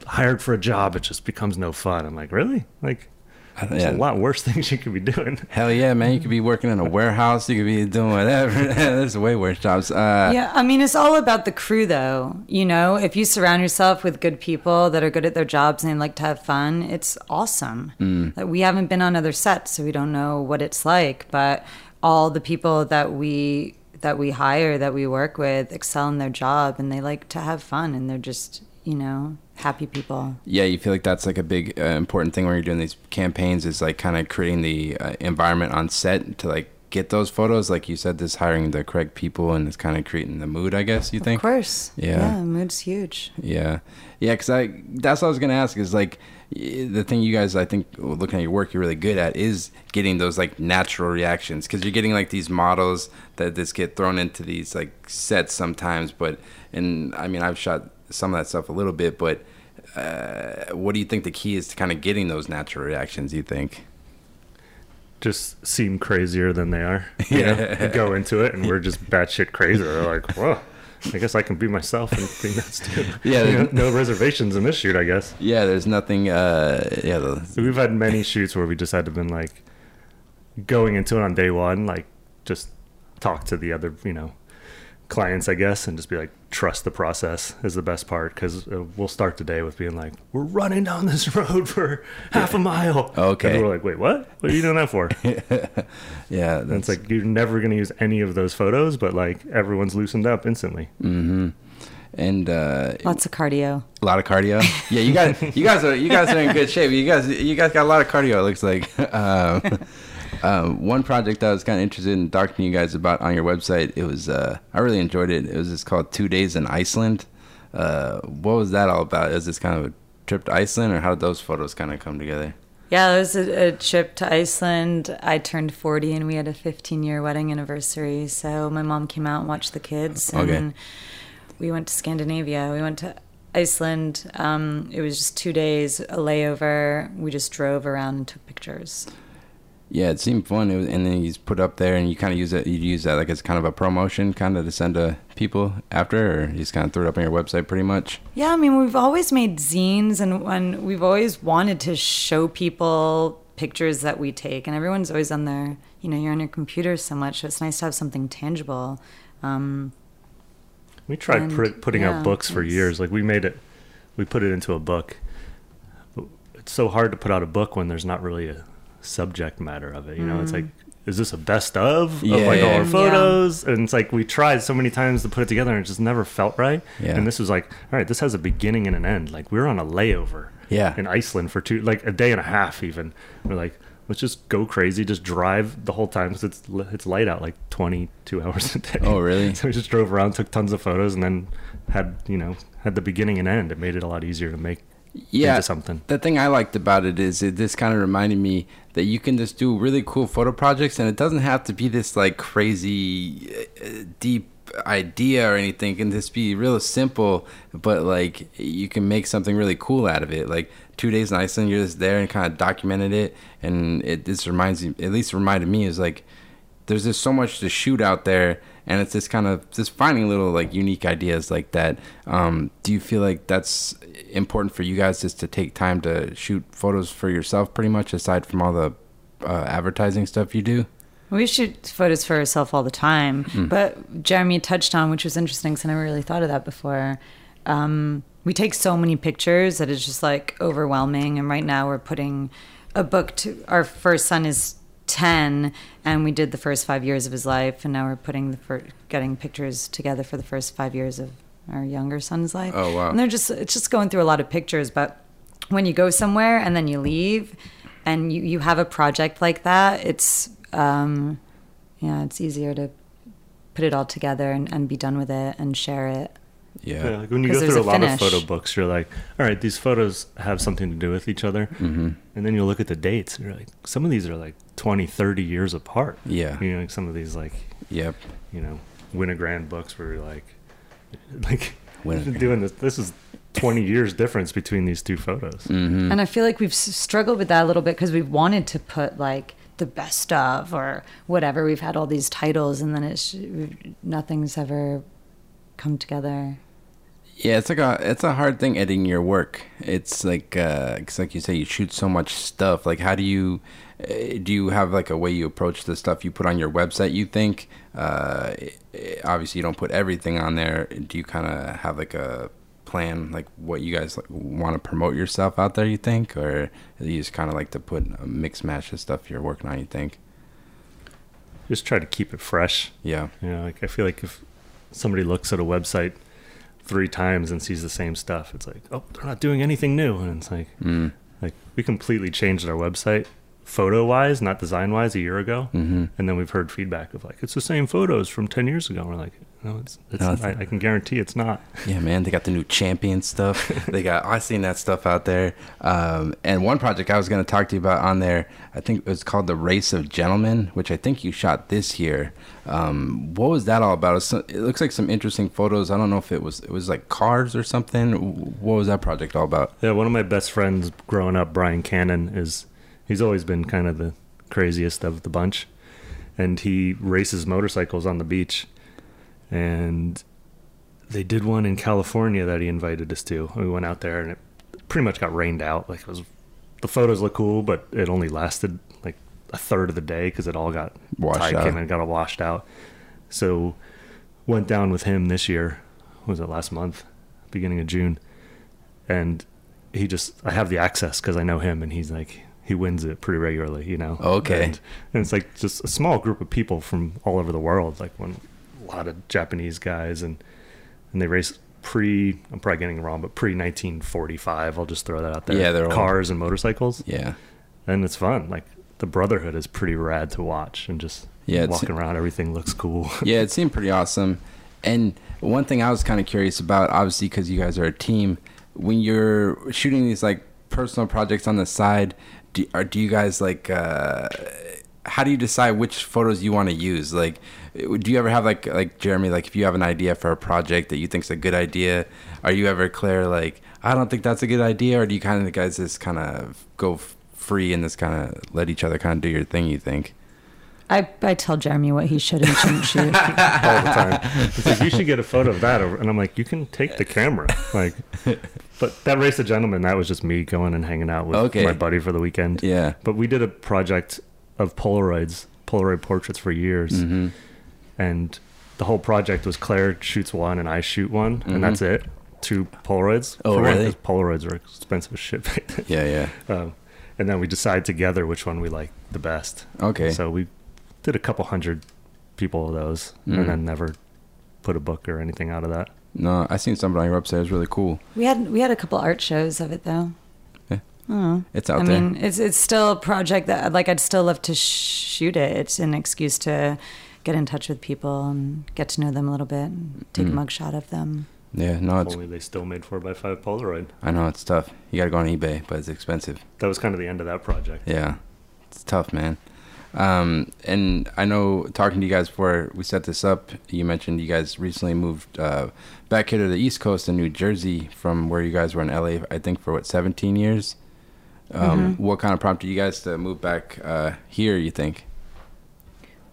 hired for a job it just becomes no fun. I'm like really like I- There's yeah. a lot worse things you could be doing. Hell yeah, man! You could be working in a warehouse. You could be doing whatever. There's way worse jobs. Uh, Yeah, I mean, it's all about the crew, though. You know, if you surround yourself with good people that are good at their jobs and they like to have fun, it's awesome. Like, we haven't been on other sets, so we don't know what it's like. But all the people that we that we hire, that we work with, excel in their job, and they like to have fun, and they're just, you know, happy people. yeah, you feel like that's like a big uh, important thing when you're doing these campaigns is like kind of creating the uh, environment on set to like get those photos. Like you said, this hiring the correct people and it's kind of creating the mood. I guess you think. Of course. Yeah. Yeah, mood's huge. Yeah, yeah. Because I that's what I was gonna ask is like the thing you guys I think looking at your work you're really good at is getting those like natural reactions because you're getting like these models that just get thrown into these like sets sometimes. But and I mean I've shot some of that stuff a little bit, but uh, what do you think the key is to kind of getting those natural reactions? You think? Just seem crazier than they are. You know, go into it and we're just batshit crazy. They're like, whoa, I guess I can be myself and be nuts too. Yeah, You know, no reservations in this shoot, I guess. Yeah, there's nothing. Uh, yeah, the, We've had many shoots where we just had to been like going into it on day one, like just talk to the other, you know, clients, I guess, and just be like, trust the process is the best part because uh, we'll start the day with being like, we're running down this road for half a mile. Okay. And we're like, wait, what? What are you doing that for? yeah, And that's it's like you're never going to use any of those photos, but like everyone's loosened up instantly. Mm-hmm and uh, Lots of cardio. A lot of cardio. Yeah, you guys, you guys are you guys are in good shape. You guys, you guys got a lot of cardio. It looks like. Um, um, one project that I was kind of interested in talking to you guys about on your website. It was uh, I really enjoyed it. It was just called Two Days in Iceland. Uh, what was that all about? Is this kind of a trip to Iceland, or how did those photos kind of come together? Yeah, it was a, a trip to Iceland. I turned 40 and we had a 15 year wedding anniversary. So my mom came out and watched the kids. And Okay. we went to Scandinavia. We went to Iceland. Um, it was just two days, a layover. We just drove around and took pictures. Yeah, it seemed fun. It was, and then you just put up there, and you kind of use it. You use that like it's kind of a promotion, kind of to send to people after, or you just kind of threw it up on your website, pretty much. Yeah, I mean, we've always made zines and, and we've always wanted to show people pictures that we take. And everyone's always on their, you know, you're on your computer so much. So it's nice to have something tangible. Um, We tried And, put, putting yeah, out books for years. Like we made it, we put it into a book. It's so hard to put out a book when there's not really a subject matter of it. You know, it's mm. like, is this a best of Yeah, of like yeah. all our Yeah. photos? And it's like we tried so many times to put it together and it just never felt right. Yeah. And this was like, all right, this has a beginning and an end. Like we were on a layover Yeah. in Iceland for two, like a day and a half even. We're like, let's just go crazy, just drive the whole time because it's it's light out like 22 hours a day. Oh, really? So we just drove around, took tons of photos, and then had you know had the beginning and end. It made it a lot easier to make yeah something. the thing i liked about it is it just kind of reminded me that you can just do really cool photo projects and it doesn't have to be this like crazy uh, deep idea or anything. It can just be real simple but like you can make something really cool out of it. Like two days in iceland you're just there and kind of documented it and it just reminds you at least reminded me is like there's just so much to shoot out there and it's just kind of just finding little like unique ideas like that. Um, do you feel like that's important for you guys just to take time to shoot photos for yourself pretty much aside from all the uh, advertising stuff you do We shoot photos for ourselves all the time. Hmm. But Jeremy touched on, which was interesting because I never really thought of that before. Um, we take so many pictures that it's just like overwhelming. And right now we're putting a book to our first son is 10 and we did the first five years of his life. And now we're putting the fir- getting pictures together for the first five years of our younger son's life. Oh, wow. And they're just, it's just going through a lot of pictures. But when you go somewhere and then you leave and you, you have a project like that, it's, um, yeah, it's easier to put it all together and, and be done with it and share it. yeah, Yeah, like when you go through a, a lot of photo books, you're like, all right, these photos have something to do with each other. hmm And then you look at the dates, and you're like, some of these are like 20, 30 years apart. yeah You know, like some of these, like, yep you know, Winogrand books where you're like, like, Winogrand. doing this. This is 20 years difference between these two photos. hmm And I feel like we've struggled with that a little bit because we've wanted to put like the best of or whatever. We've had all these titles and then it's nothing's ever come together. Yeah, it's like a it's a hard thing editing your work. It's like uh, it's like you say, you shoot so much stuff. Like, how do you uh, do? You have like a way you approach the stuff you put on your website? You think? Uh, obviously, you don't put everything on there. Do you kind of have like a plan, like what you guys like, want to promote yourself out there? You think, or you just kind of like to put a mix match of stuff you're working on? You think? Just try to keep it fresh. Yeah. You know, like I feel like if somebody looks at a website three times and sees the same stuff, it's like, oh, they're not doing anything new, and it's like, Mm. like we completely changed our website photo wise, not design wise, a year ago, Mm-hmm. and then we've heard feedback of like it's the same photos from ten years ago. And we're like, no, it's, it's No, it's- I, I can guarantee it's not. Yeah, man, they got the new champion stuff. they got I seen that stuff out there. Um, and one project I was going to talk to you about on there, I think it was called the Race of Gentlemen, which I think you shot this year. Um, what was that all about? It looks like some interesting photos. I don't know if it was it was like cars or something. What was that project all about? Yeah, one of my best friends growing up, Brian Cannon, is he's always been kind of the craziest of the bunch, and he races motorcycles on the beach, and they did one in California that he invited us to. We went out there, and it pretty much got rained out. Like it was, the photos look cool, but it only lasted like a third of the day because it all got Washed out. and got all washed out. So went down with him this year. Was it last month, beginning of June? And he just I have the access because I know him, and he's like he wins it pretty regularly, you know. Okay. And, and it's like just a small group of people from all over the world, like one a lot of Japanese guys, and and they race pre. I'm probably getting it wrong, but pre 1945. I'll just throw that out there. Yeah, they're all- cars and motorcycles, Yeah. and it's fun. Like the brotherhood is pretty rad to watch, and just Yeah, walking around, everything looks cool. yeah, it seemed pretty awesome. And one thing I was kind of curious about, obviously, because you guys are a team, when you're shooting these like personal projects on the side, do, are, do you guys like, uh, how do you decide which photos you want to use? Like, do you ever have like, like Jeremy, like if you have an idea for a project that you think's a good idea, are you ever clear like, I don't think that's a good idea, or do you kind of guys just kind of go f- free and just kind of let each other kind of do your thing? You think? I, I tell Jeremy what he should and shouldn't shoot. all the time. It's like you should get a photo of that, and I'm like, you can take the camera, like. But that race of gentlemen, that was just me going and hanging out with Okay. my buddy for the weekend. Yeah. But we did a project of Polaroids, Polaroid portraits for years, Mm-hmm. and the whole project was Claire shoots one and I shoot one, Mhm. and that's it. Two Polaroids. Oh, one, Polaroids are expensive as shit. Yeah, yeah. um, and then we decide together which one we like the best. Okay. So we did a couple hundred people of those, Mm. and then never put a book or anything out of that. No, I seen something on your website. It was really cool. we had we had a couple art shows of it though. Yeah. Oh. It's out I there. I mean, it's it's still a project that like I'd still love to shoot it. It's an excuse to get in touch with people and get to know them a little bit and take Mm. a mugshot of them. yeah, no, If it's. only they still made four x five Polaroid. I know it's tough. You got to go on eBay, but it's expensive. That was kind of the end of that project. Yeah, it's tough, man. Um, and I know talking to you guys before we set this up, you mentioned you guys recently moved uh, back here to the East Coast in New Jersey from where you guys were in LA. I think for what 17 years. Um, Mhm. What kind of prompted you guys to move back uh, here? You think?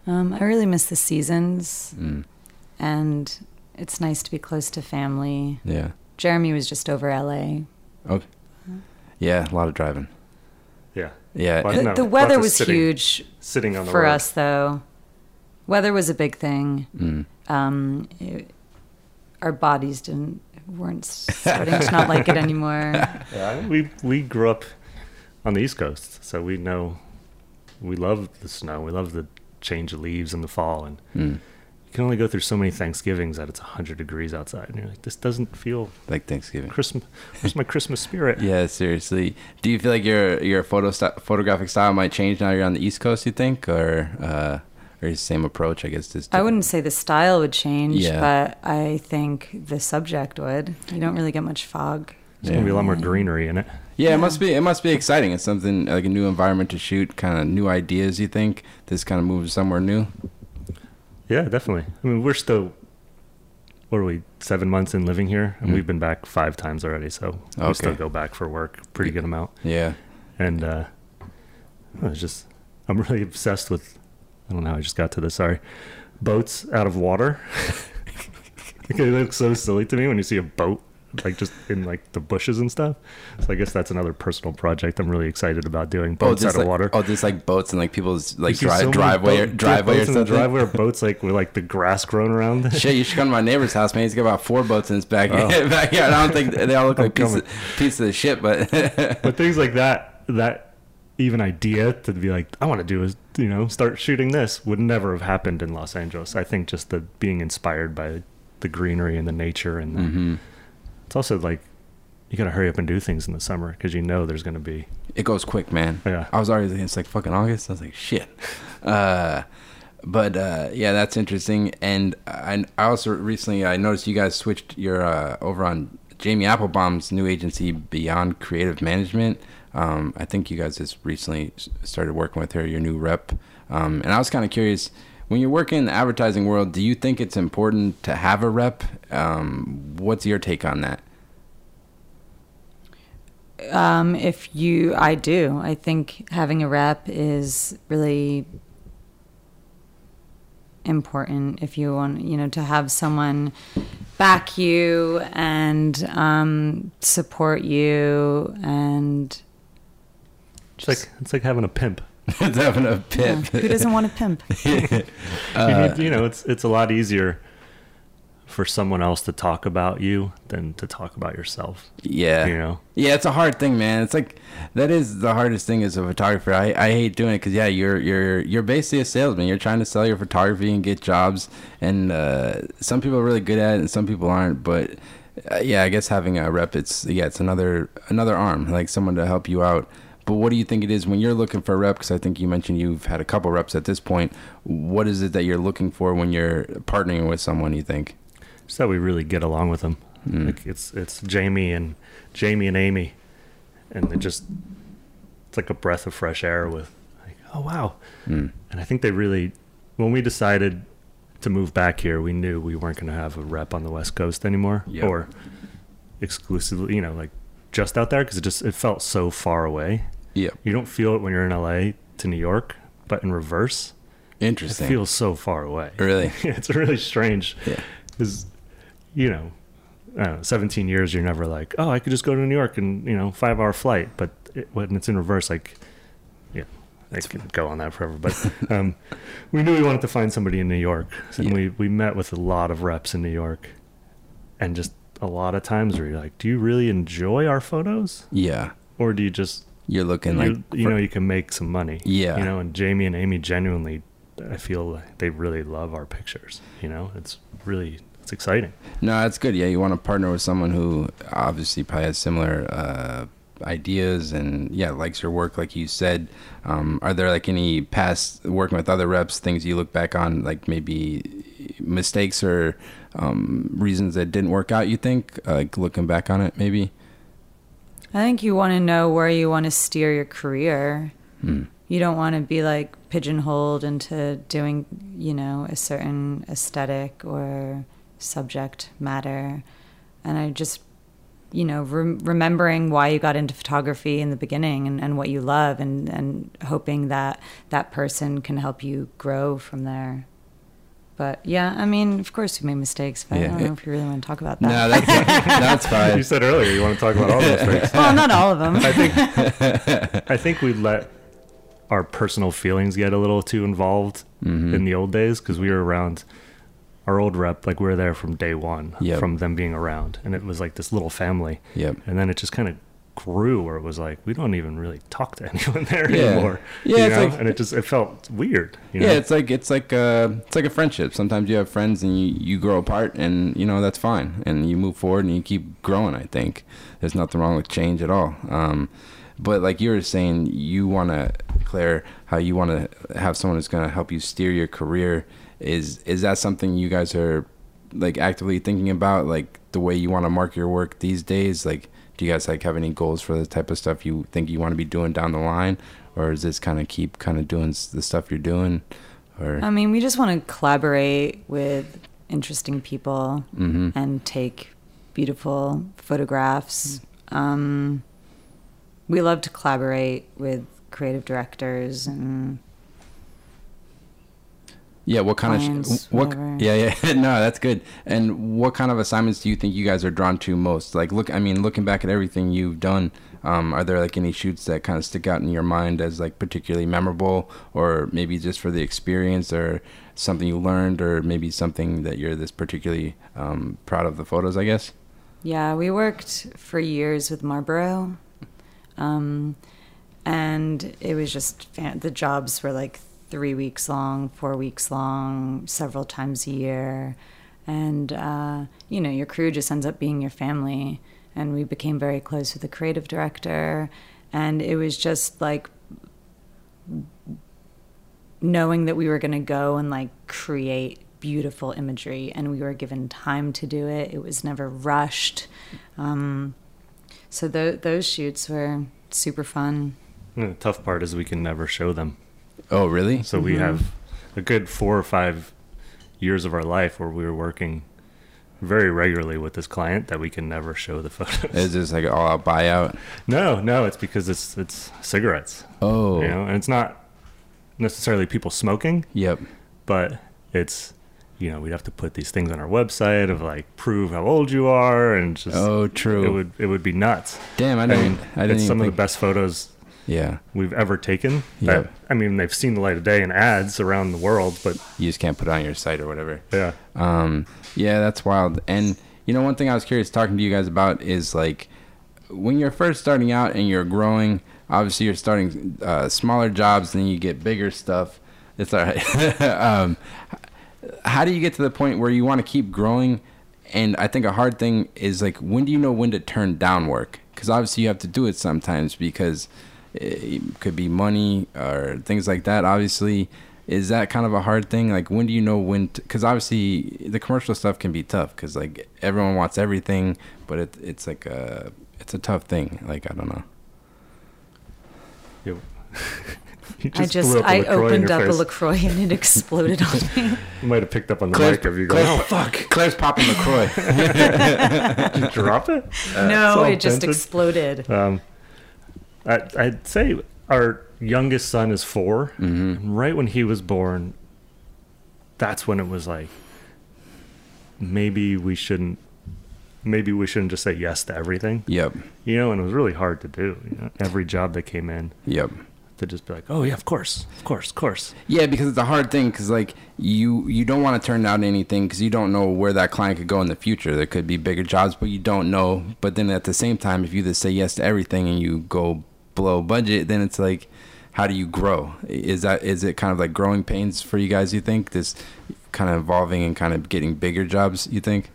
Um, I really miss the seasons, Mm, and it's nice to be close to family. yeah. Jeremy was just over LA. Okay. Yeah, a lot of driving. Yeah, Yeah. Well, The, no, the weather was sitting huge sitting on the for road. us, though. Weather was a big thing. mm. Um, it- our bodies didn't weren't starting to not like it anymore. Yeah, we we grew up on the East Coast, so we know we love the snow. We love the change of leaves in the fall, and Mm. You can only go through so many Thanksgivings that it's hundred degrees outside, and you're like, this doesn't feel Like Thanksgiving. Christmas. Where's my Christmas spirit? Yeah, seriously. Do you feel like your your photo st- photographic style might change now you're on the East Coast? You think, or uh, or is the same approach? I guess. Just I wouldn't say the style would change, Yeah. but I think the subject would. You don't really get much fog. There's gonna be a lot more greenery in it. Yeah, it must be. It must be exciting. It's something like a new environment to shoot. Kind of new ideas. You think this kind of moves somewhere new? Yeah, definitely. I mean, we're still what are we seven months in living here, and Mm. we've been back five times already. So we Okay. still go back for work, pretty good amount. Yeah. And uh, I was just, I'm really obsessed with. I don't know. how I just got to this. Sorry, boats out of water. it looks so silly to me when you see a boat like just in like the bushes and stuff. So I guess that's another personal project I'm really excited about doing. Boats just out of like, water. Oh, just like boats and like people's like dri- so driveway or driveway or something. driveway or boats like with like the grass grown around. it. Shit, you should come to my neighbor's house, man. He's got about four boats in his back Oh. backyard. I don't think they all look like pieces, pieces of shit, but but things like that, that even idea to be like, I want to do is you know start shooting this would never have happened in Los Angeles. I think just the being inspired by the greenery and the nature and the, Mhm. It's also like you got to hurry up and do things in the summer because you know there's going to be it goes quick, man. Yeah. I was already thinking it's like fucking August. I was like, shit. Uh, but uh, yeah, that's interesting. And I, I also recently I noticed you guys switched your uh, over on Jamie Applebaum's new agency, Beyond Creative Management. Um, I think you guys just recently started working with her, your new rep. Um, and I was kind of curious. When you're working in the advertising world, do you think it's important to have a rep? Um, what's your take on that? Um, if you, I do. I think having a rep is really important if you want, you know, to have someone back you and um, support you and it's like it's like having a pimp. it's having a yeah, who doesn't want a pimp? you, Uh, need, you know, it's it's a lot easier for someone else to talk about you than to talk about yourself. yeah. You know, Yeah, it's a hard thing, man. It's like that is the hardest thing as a photographer. I, I hate doing it because yeah, you're you're you're basically a salesman. You're trying to sell your photography and get jobs, and uh, some people are really good at it, and some people aren't. But uh, yeah, I guess having a rep, it's yeah, it's another another arm, like someone to help you out. But what do you think it is when you're looking for a rep? Because I think you mentioned you've had a couple reps at this point. What is it that you're looking for when you're partnering with someone? You think? that we really get along with them. Mm. Like it's it's Jamie and Jamie and Amy, and it just it's like a breath of fresh air with like oh wow. Mm. And I think they really when we decided to move back here, we knew we weren't going to have a rep on the West Coast anymore Yep. or exclusively, you know, like just out there because it just it felt so far away. Yeah. You don't feel it when you're in LA to New York, but in reverse, it Interesting. feels so far away. really. it's really strange Yeah. because you know, I don't know, 17 years you're never like oh i could just go to new york and you know five hour flight but it, when it's in reverse like yeah i could go on that forever but um, we knew we wanted to find somebody in new york and Yeah. we, we met with a lot of reps in new york and just a lot of times where you're like do you really enjoy our photos Yeah. or do you just You're looking you, like you know you can make some money Yeah. you know and jamie and amy genuinely i feel like they really love our pictures you know it's really it's exciting No, that's good. Yeah, you want to partner with someone who obviously probably has similar uh, ideas and yeah, likes your work, like you said. Um, are there like any past working with other reps things you look back on, like maybe mistakes or um, reasons that didn't work out? You think, uh, like looking back on it, maybe. I think you want to know where you want to steer your career. Hmm. You don't want to be like pigeonholed into doing, you know, a certain aesthetic or subject matter. And I just, you know, rem- remembering why you got into photography in the beginning and, and what you love and, and hoping that that person can help you grow from there. But yeah, I mean, of course we made mistakes, but Yeah. I don't know if you really want to talk about that. No, that's that's you said earlier you want to talk about all those things. well, not all of them. I think I think we let our personal feelings get a little too involved Mhm. in the old days because we were around our old rep like we were there from day one Yep. from them being around and it was like this little family Yep. and then it just kind of grew where it was like we don't even really talk to anyone there Yeah. anymore Yeah, you know? like- and it just it felt weird you Yeah, it's like it's like uh it's like a friendship. Sometimes you have friends and you, you grow apart and you know that's fine and you move forward and you keep growing. I think there's nothing wrong with change at all. Um, but like you were saying, you want to Claire, how you want to have someone who's going to help you steer your career. Is is that something you guys are like actively thinking about, like the way you want to market your work these days? Like, do you guys like have any goals for the type of stuff you think you want to be doing down the line, or is this kind of keep kind of doing the stuff you're doing? Or I mean, we just want to collaborate with interesting people hmm and take beautiful photographs. Um, we love to collaborate with creative directors and Yeah, what kind of what? whatever. Yeah, yeah. no, that's good. And what kind of assignments do you think you guys are drawn to most? Like, look, I mean, looking back at everything you've done, um, are there like any shoots that kind of stick out in your mind as like particularly memorable, or maybe just for the experience, or something you learned, or maybe something that you're this particularly um, proud of the photos? I guess. Yeah, we worked for years with Marlboro. Um, and it was just fan- the jobs were like three weeks long, four weeks long, several times a year. And, uh, you know, your crew just ends up being your family. And we became very close with the creative director. And it was just like knowing that we were going to go and like create beautiful imagery and we were given time to do it. It was never rushed. Um, so tho- those shoots were super fun. The tough part is we can never show them. Oh, really? So we mm-hmm. have a good four or five years of our life where we were working very regularly with this client that we can never show the photos. Is this like an all-out buyout? no, no, it's because it's it's cigarettes. Oh, You know, and it's not necessarily people smoking, yep. but it's you know we'd have to put these things on our website of like prove how old you are and just Oh, true it true. would it would be nuts. Damn, I I didn't. mean, I didn't it's even some of the best photos Yeah, we've ever taken. Yeah. That, I mean, they've seen the light of day in ads around the world, but you just can't put it on your site or whatever. yeah, Um, yeah, that's wild. And you know, one thing I was curious talking to you guys about is like when you're first starting out and you're growing. Obviously, you're starting uh, smaller jobs, and then you get bigger stuff. It's all right. um, how do you get to the point where you want to keep growing? And I think a hard thing is like when do you know when to turn down work? Because obviously you have to do it sometimes because it could be money or things like that. Obviously, is that kind of a hard thing? Like when do you know when? Because obviously the commercial stuff can be tough because like everyone wants everything, but it, it's like a it's a tough thing. Like I don't know. You, you I just blew up a I LaCroix opened your up a. LaCroix and it exploded on me. You might have picked up on the Claire's- mic if you go, Claire's- oh fuck, Claire's popping LaCroix. did you drop it? no, it just dented. exploded. Um, I, I'd say our youngest son is 4 hmm right when he was born, that's when it was like, maybe we shouldn't, maybe we shouldn't just say yes to everything, Yep. you know. And it was really hard to do. You know? Every job that came in, Yep. to just be like, oh yeah, of course, of course, of course. Yeah, because it's a hard thing. Because like you, you don't want to turn down anything because you don't know where that client could go in the future. There could be bigger jobs, but you don't know. But then at the same time, if you just say yes to everything and you go below budget, then it's like, how do you grow? Is that is it kind of like growing pains for you guys? You think this kind of evolving and kind of getting bigger jobs? You think?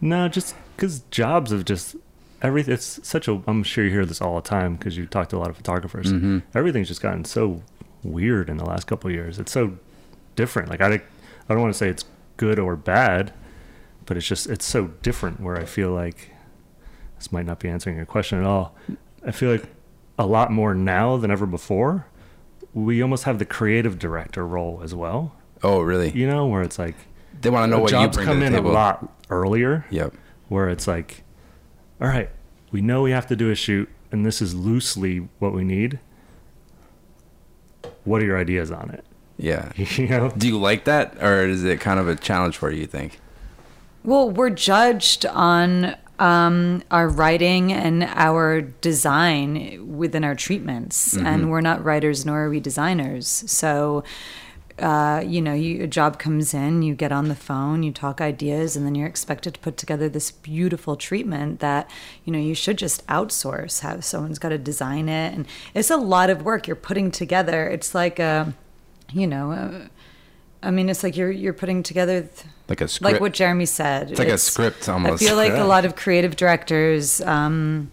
No, just because jobs have just everything. It's such a. I'm sure you hear this all the time because you talk to a lot of photographers. Mhm. Everything's just gotten so weird in the last couple of years. It's so different. Like I, I don't want to say it's good or bad, but it's just it's so different. Where I feel like this might not be answering your question at all. I feel like a lot more now than ever before. We almost have the creative director role as well. Oh, really? You know, where it's like They want to know what you jobs bring come to the in table. a lot earlier Yep. where it's like, all right, we know we have to do a shoot, and this is loosely what we need. What are your ideas on it? Yeah. you know, Do you like that, or is it kind of a challenge for you? You think? Well, we're judged on um, our writing and our design within our treatments, and we're not writers nor are we designers. So, uh, you know, you, a job comes in, you get on the phone, you talk ideas, and then you're expected to put together this beautiful treatment that, you know, you should just outsource. Have someone's got to design it, and it's a lot of work you're putting together. It's like a, you know. uh I mean, it's like you're you're putting together th- Like a script? like what Jeremy said. It's like a script almost. I feel like Yeah. a lot of creative directors, um,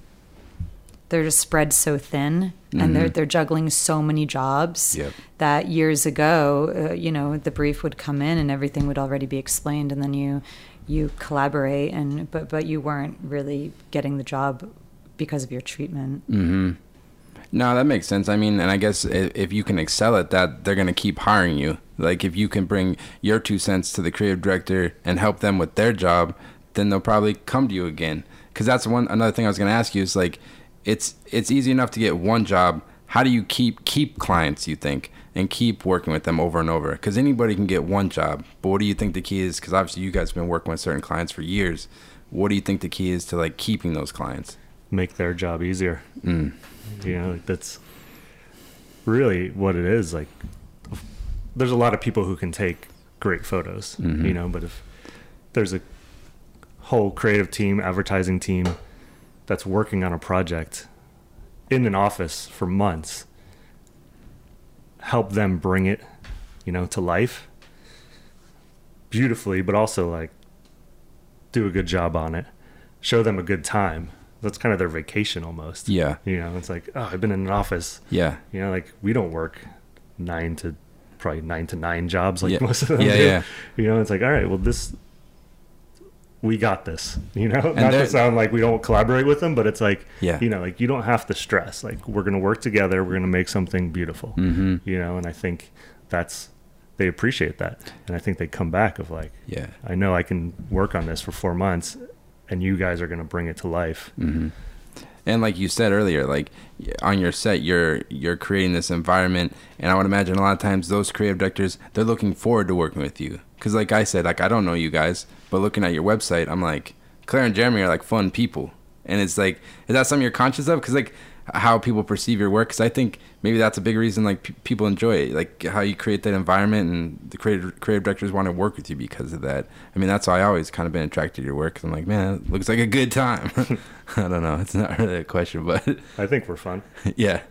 they're just spread so thin, and they're they're juggling so many jobs Yep. that years ago, uh, you know, the brief would come in and everything would already be explained, and then you you collaborate, and but but you weren't really getting the job because of your treatment. Mm-hmm. No, that makes sense. I mean, and I guess if, if you can excel at that, they're gonna keep hiring you. Like if you can bring your two cents to the creative director and help them with their job, then they'll probably come to you again. Because that's one another thing I was gonna ask you is like, it's it's easy enough to get one job. How do you keep keep clients? You think and keep working with them over and over? Because anybody can get one job, but what do you think the key is? Because obviously you guys have been working with certain clients for years. What do you think the key is to like keeping those clients? Make their job easier. Mm. You know, like that's really what it is. Like, there's a lot of people who can take great photos, Mhm. you know, but if there's a whole creative team, advertising team that's working on a project in an office for months, help them bring it, you know, to life beautifully, but also like do a good job on it, show them a good time. That's kind of their vacation almost. Yeah, You know, it's like, oh, I've been in an office. yeah, You know, like we don't work nine to probably nine to nine jobs like Yeah. most of them Yeah, do. yeah. You know, it's like, all right, well, this, we got this. You know, not there- to sound like we don't collaborate with them, but it's like, Yeah. you know, like you don't have to stress. Like we're gonna work together. We're gonna make something beautiful. hmm You know, and I think that's they appreciate that, and I think they come back of like, yeah. I know I can work on this for four months, and you guys are gonna bring it to life. hmm And like you said earlier, like on your set, you're you're creating this environment, and I would imagine a lot of times those creative directors they're looking forward to working with you. Because like I said, like I don't know you guys, but looking at your website, I'm like Claire and Jeremy are like fun people, and it's like is that something you're conscious of? Because like how people perceive your work, because I think maybe that's a big reason like p- people enjoy it, like how you create that environment, and the creative creative directors want to work with you because of that. I mean, that's why I always kind of been attracted to your work. Cause I'm like, man, it looks like a good time. I don't know. It's not really a question, but I think we're fun. yeah.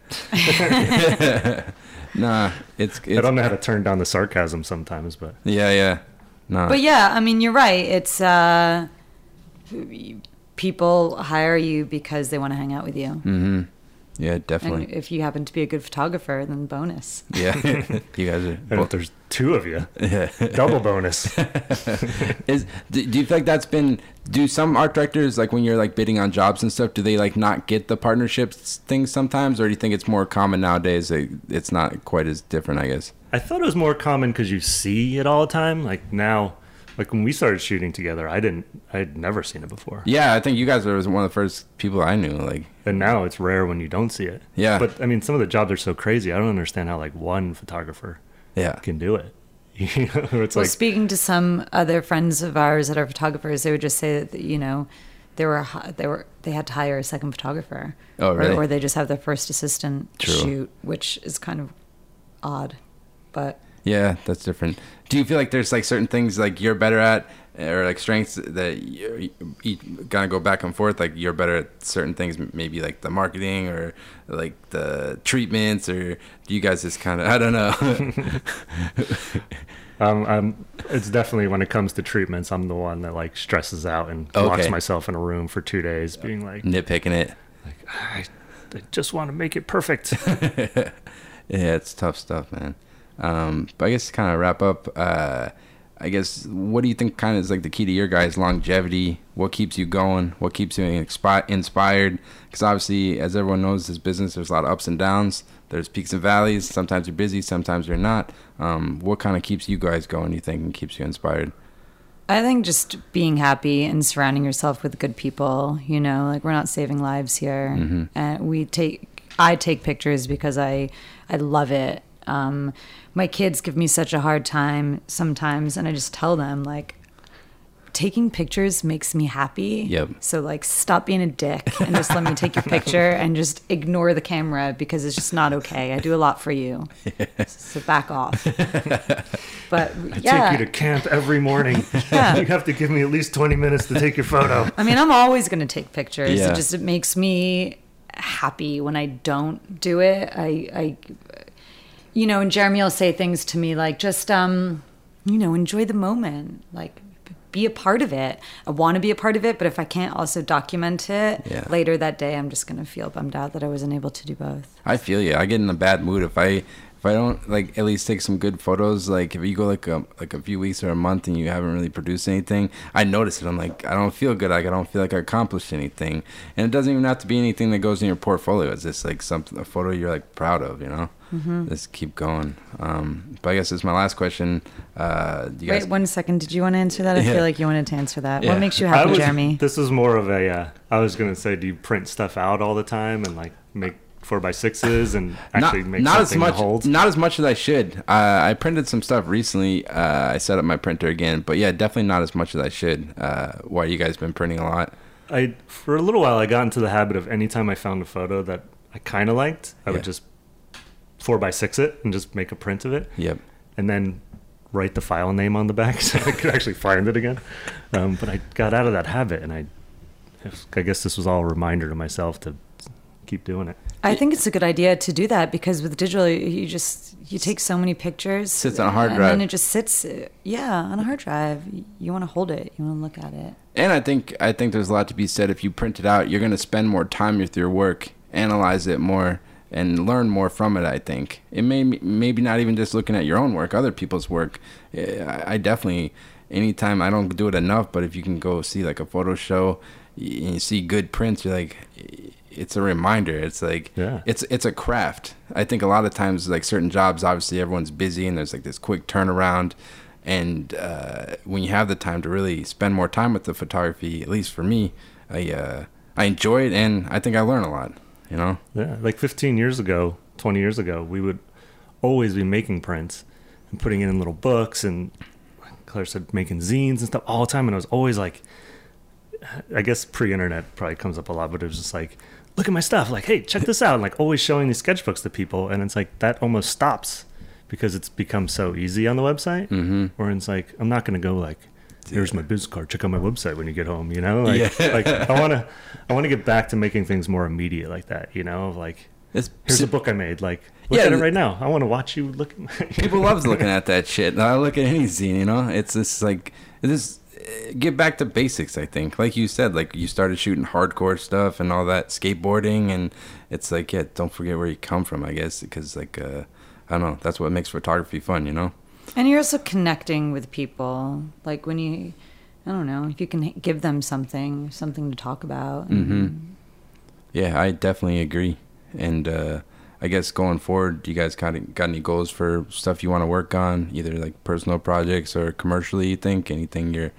nah, it's, it's I don't know how to turn down the sarcasm sometimes, but yeah, yeah. Nah. But yeah, I mean, you're right. It's uh, people hire you because they want to hang out with you. mm-hmm. Yeah, And definitely. if you happen to be a good photographer, then bonus. yeah, you guys are. and if Both, there's two of you, yeah. double bonus. Is do, do you feel like that's been? Do some art directors like when you're like bidding on jobs and stuff? Do they like not get the partnerships things sometimes, or do you think it's more common nowadays? Like, it's not quite as different, I guess. I thought it was more common because you see it all the time. Like now, like when we started shooting together, I didn't, I'd never seen it before. Yeah, I think you guys were one of the first people I knew. Like, And now it's rare when you don't see it. Yeah. But I mean, some of the jobs are so crazy. I don't understand how like one photographer yeah, can do it. You know, it's well, like speaking to some other friends of ours that are photographers, they would just say that you know they were they were they had to hire a second photographer, Oh, or, or they just have their first assistant True. shoot, which is kind of odd. But yeah, that's different. Do you feel like there's like certain things like you're better at, or like strengths that you, you kind of go back and forth? Like you're better at certain things, maybe like the marketing or like the treatments, or do you guys just kind of I don't know. um, I'm, it's definitely when it comes to treatments, I'm the one that like stresses out and locks Okay. myself in a room for two days, being like, Nitpicking it. like I, I just want to make it perfect. yeah, it's tough stuff, man. Um, but I guess to kind of wrap up, uh, I guess what do you think kind of is like the key to your guys' longevity? What keeps you going? What keeps you inspi- inspired? Because obviously, as everyone knows, this business there's a lot of ups and downs. There's peaks and valleys. Sometimes you're busy, sometimes you're not. Um, what kind of keeps you guys going? You think and keeps you inspired? I think just being happy and surrounding yourself with good people, you know, like we're not saving lives here. Mhm. And we take I take pictures because I I love it. Um my kids give me such a hard time sometimes and I just tell them like taking pictures makes me happy. Yep. So like stop being a dick and just let me take your picture and just ignore the camera because it's just not okay. I do a lot for you. So back off. But I yeah. take you to camp every morning. Yeah. you have to give me at least 20 minutes to take your photo. I mean, I'm always going to take pictures. Yeah. It just it makes me happy when I don't do it. I, I, you know, and Jeremy will say things to me like, just, um, you know, enjoy the moment, like be a part of it. I want to be a part of it, but if I can't also document it Yeah. later that day, I'm just going to feel bummed out that I wasn't able to do both. I feel you. I get in a bad mood if I if I don't like at least take some good photos. Like if you go like a like a few weeks or a month and you haven't really produced anything, I notice it. I'm like I don't feel good. Like I don't feel like I accomplished anything. And it doesn't even have to be anything that goes in your portfolio. It's just like something a photo you're like proud of. You know. Mm-hmm. Just keep going. Um, but I guess this is my last question. Uh, do you guys? Wait one second. Did you want to answer that? I Yeah. feel like you wanted to answer that. Yeah. What makes you happy, was- Jeremy? This is more of a. Uh, I was gonna say, do you print stuff out all the time and like make four by sixes and not, actually make not as something much to hold? not as much as I should. Uh, I printed some stuff recently. Uh, I set up my printer again, but yeah, definitely not as much as I should. Uh, why you guys been printing a lot? I for a little while I got into the habit of anytime I found a photo that I kind of liked, I Yeah. would just four by six it and just make a print of it, Yep. and then write the file name on the back so I could actually find it again. Um, but I got out of that habit, and I, I guess this was all a reminder to myself to keep doing it. I think it's a good idea to do that because with digital, you just you take so many pictures. Sits on a hard and drive. then it just sits, yeah, on a hard drive. You want to hold it. You want to look at it. And I think I think there's a lot to be said. If you print it out, you're going to spend more time with your work, analyze it more, and learn more from it. I think it may maybe not even just looking at your own work, other people's work. Eh, I, I definitely anytime I don't do it enough, but if you can go see like a photo show and you see good prints, you're like, it's a reminder. It's like Yeah. it's it's a craft. I think a lot of times like certain jobs, obviously everyone's busy and there's like this quick turnaround. And uh, when you have the time to really spend more time with the photography, at least for me, I uh, I enjoy it and I think I learn a lot. You know, Yeah, like 15 years ago, 20 years ago, we would always be making prints and putting it in little books and Claire said making zines and stuff all the time. And I was always like, I guess pre-internet probably comes up a lot, but it was just like, look at my stuff. Like, hey, check this out. And like always showing these sketchbooks to people. And it's like, that almost stops because it's become so easy on the website. Mhm. Where it's like, I'm not going to go like, here's my business card. Check out my website when you get home. You know, like, Yeah. like I want to, I want to get back to making things more immediate like that. You know, like, it's, here's a book I made. Like, look Yeah, at it right now. I want to watch you look. people loves looking at that shit. I look at any zine, you know. It's just like this. Get back to basics. I think, like you said, like you started shooting hardcore stuff and all that skateboarding, and it's like, yeah, don't forget where you come from. I guess because like uh, I don't know, that's what makes photography fun, you know. And you're also connecting with people. Like when you, I don't know, if you can give them something, something to talk about. Mm-hmm. Yeah, I definitely agree. And uh, I guess going forward, do you guys got got any goals for stuff you want to work on, either like personal projects or commercially? You think anything you're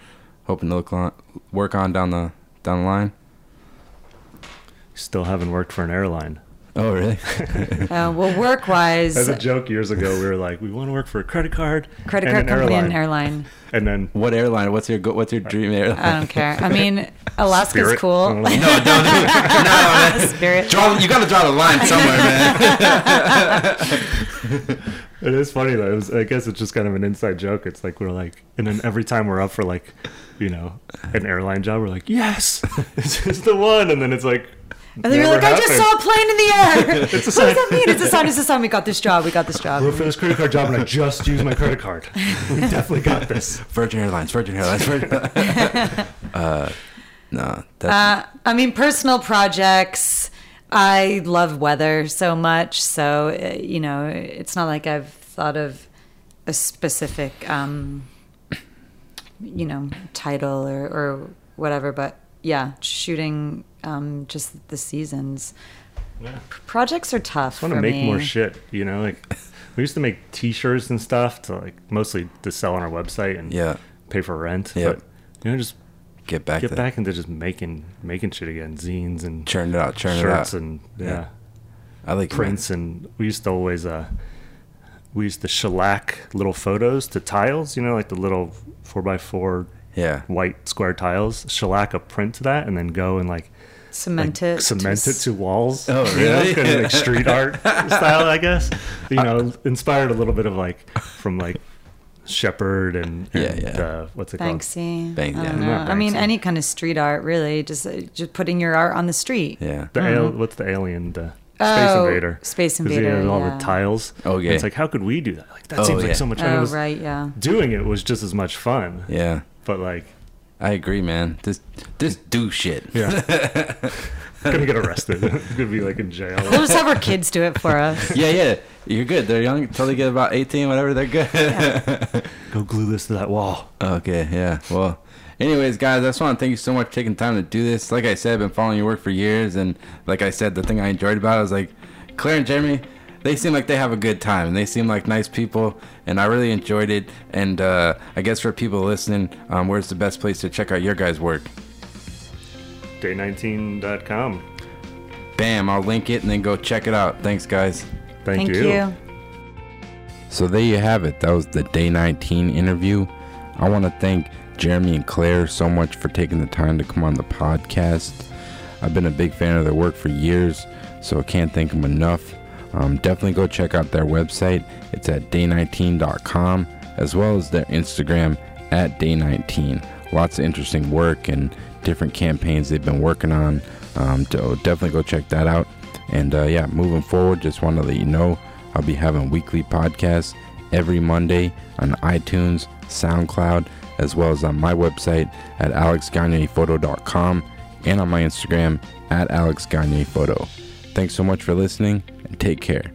hoping to look on, work on down the down the line? Still haven't worked for an airline. Oh, really? Uh, well, work wise, As a joke years ago, we were like, we want to work for a credit card, credit and card an company airline. and airline. and then what airline? What's your what's your dream airline? I don't care. I mean, Alaska's Spirit. I cool. don't know. no, don't do it. No, man. Spirit. Draw, you got to draw the line somewhere, man. It is funny though. It was, I guess it's just kind of an inside joke. It's like we're like, and then every time we're up for like, you know, an airline job, we're like, yes, this is the one. And then it's like, And then you're never like, I just saw a plane in the air. It's a what does that mean? It's a sign. It's a sign. We got this job. We got this job. We're for this credit card job, and I just used my credit card. We definitely got this. Virgin Airlines, Virgin Airlines, Virgin. uh, no, that's Uh, I mean, personal projects. I love weather so much, so uh, you know, it's not like I've thought of a specific, um, you know, title or, or whatever. But yeah, shooting um, just the seasons. Yeah. Projects are tough I want to make me. more shit. You know, like we used to make T-shirts and stuff to like mostly to sell on our website and yeah. pay for rent. Yep. But you know, just Get back get to back into just making making shit again, zines and churn it out, churn it shirts out. and yeah, Yeah. I like prints and we used to always uh we used to shellac little photos to tiles. You know, like the little four by four Yeah. white square tiles. Shellac a print to that and then go and like Cement like, it. cement to it to walls. Oh, You know, kind of like street art style, I guess. You know, inspired a little bit of like from like Shepard and, Yeah, and yeah. Uh, what's it called? Banksy. Bank- I yeah. don't know. Not I mean, any kind of street art, really. Just uh, just putting your art on the street. Yeah. The Mhm. al- what's the alien? The Space Oh, Invader. Space 'Cause he Invader. has all yeah. the tiles. Oh, And yeah. It's like, how could we do that? Like that Oh, seems yeah. like so much fun. Oh was- right, yeah. Doing it was just as much fun. Yeah. But like, I agree, man. Just just do shit. yeah, gonna get arrested. gonna be like in jail. We'll just have our kids do it for us. yeah, yeah. You're good. They're young until they get about 18, whatever. They're good. Go glue this to that wall. okay, yeah. Well, anyways, guys, I just want to thank you so much for taking time to do this. Like I said, I've been following your work for years, and like I said, the thing I enjoyed about it was like Claire and Jeremy. They seem like they have a good time, and they seem like nice people, and I really enjoyed it. And uh, I guess for people listening, um, where's the best place to check out your guys' work? Day19.com. Bam, I'll link it and then go check it out. Thanks, guys. Thank, Thank you. you. So there you have it. That was the day 19 interview. I want to thank Jeremy and Claire so much for taking the time to come on the podcast. I've been a big fan of their work for years, so I can't thank them enough. Um, definitely go check out their website. It's at day19.com, as well as their Instagram at day19. Lots of interesting work and different campaigns they've been working on. Um, so definitely go check that out. And uh, yeah, moving forward, just want to let you know I'll be having weekly podcasts every Monday on iTunes, SoundCloud, as well as on my website at alexgagnePhoto.com and on my Instagram at alexgagnePhoto. Thanks so much for listening and take care.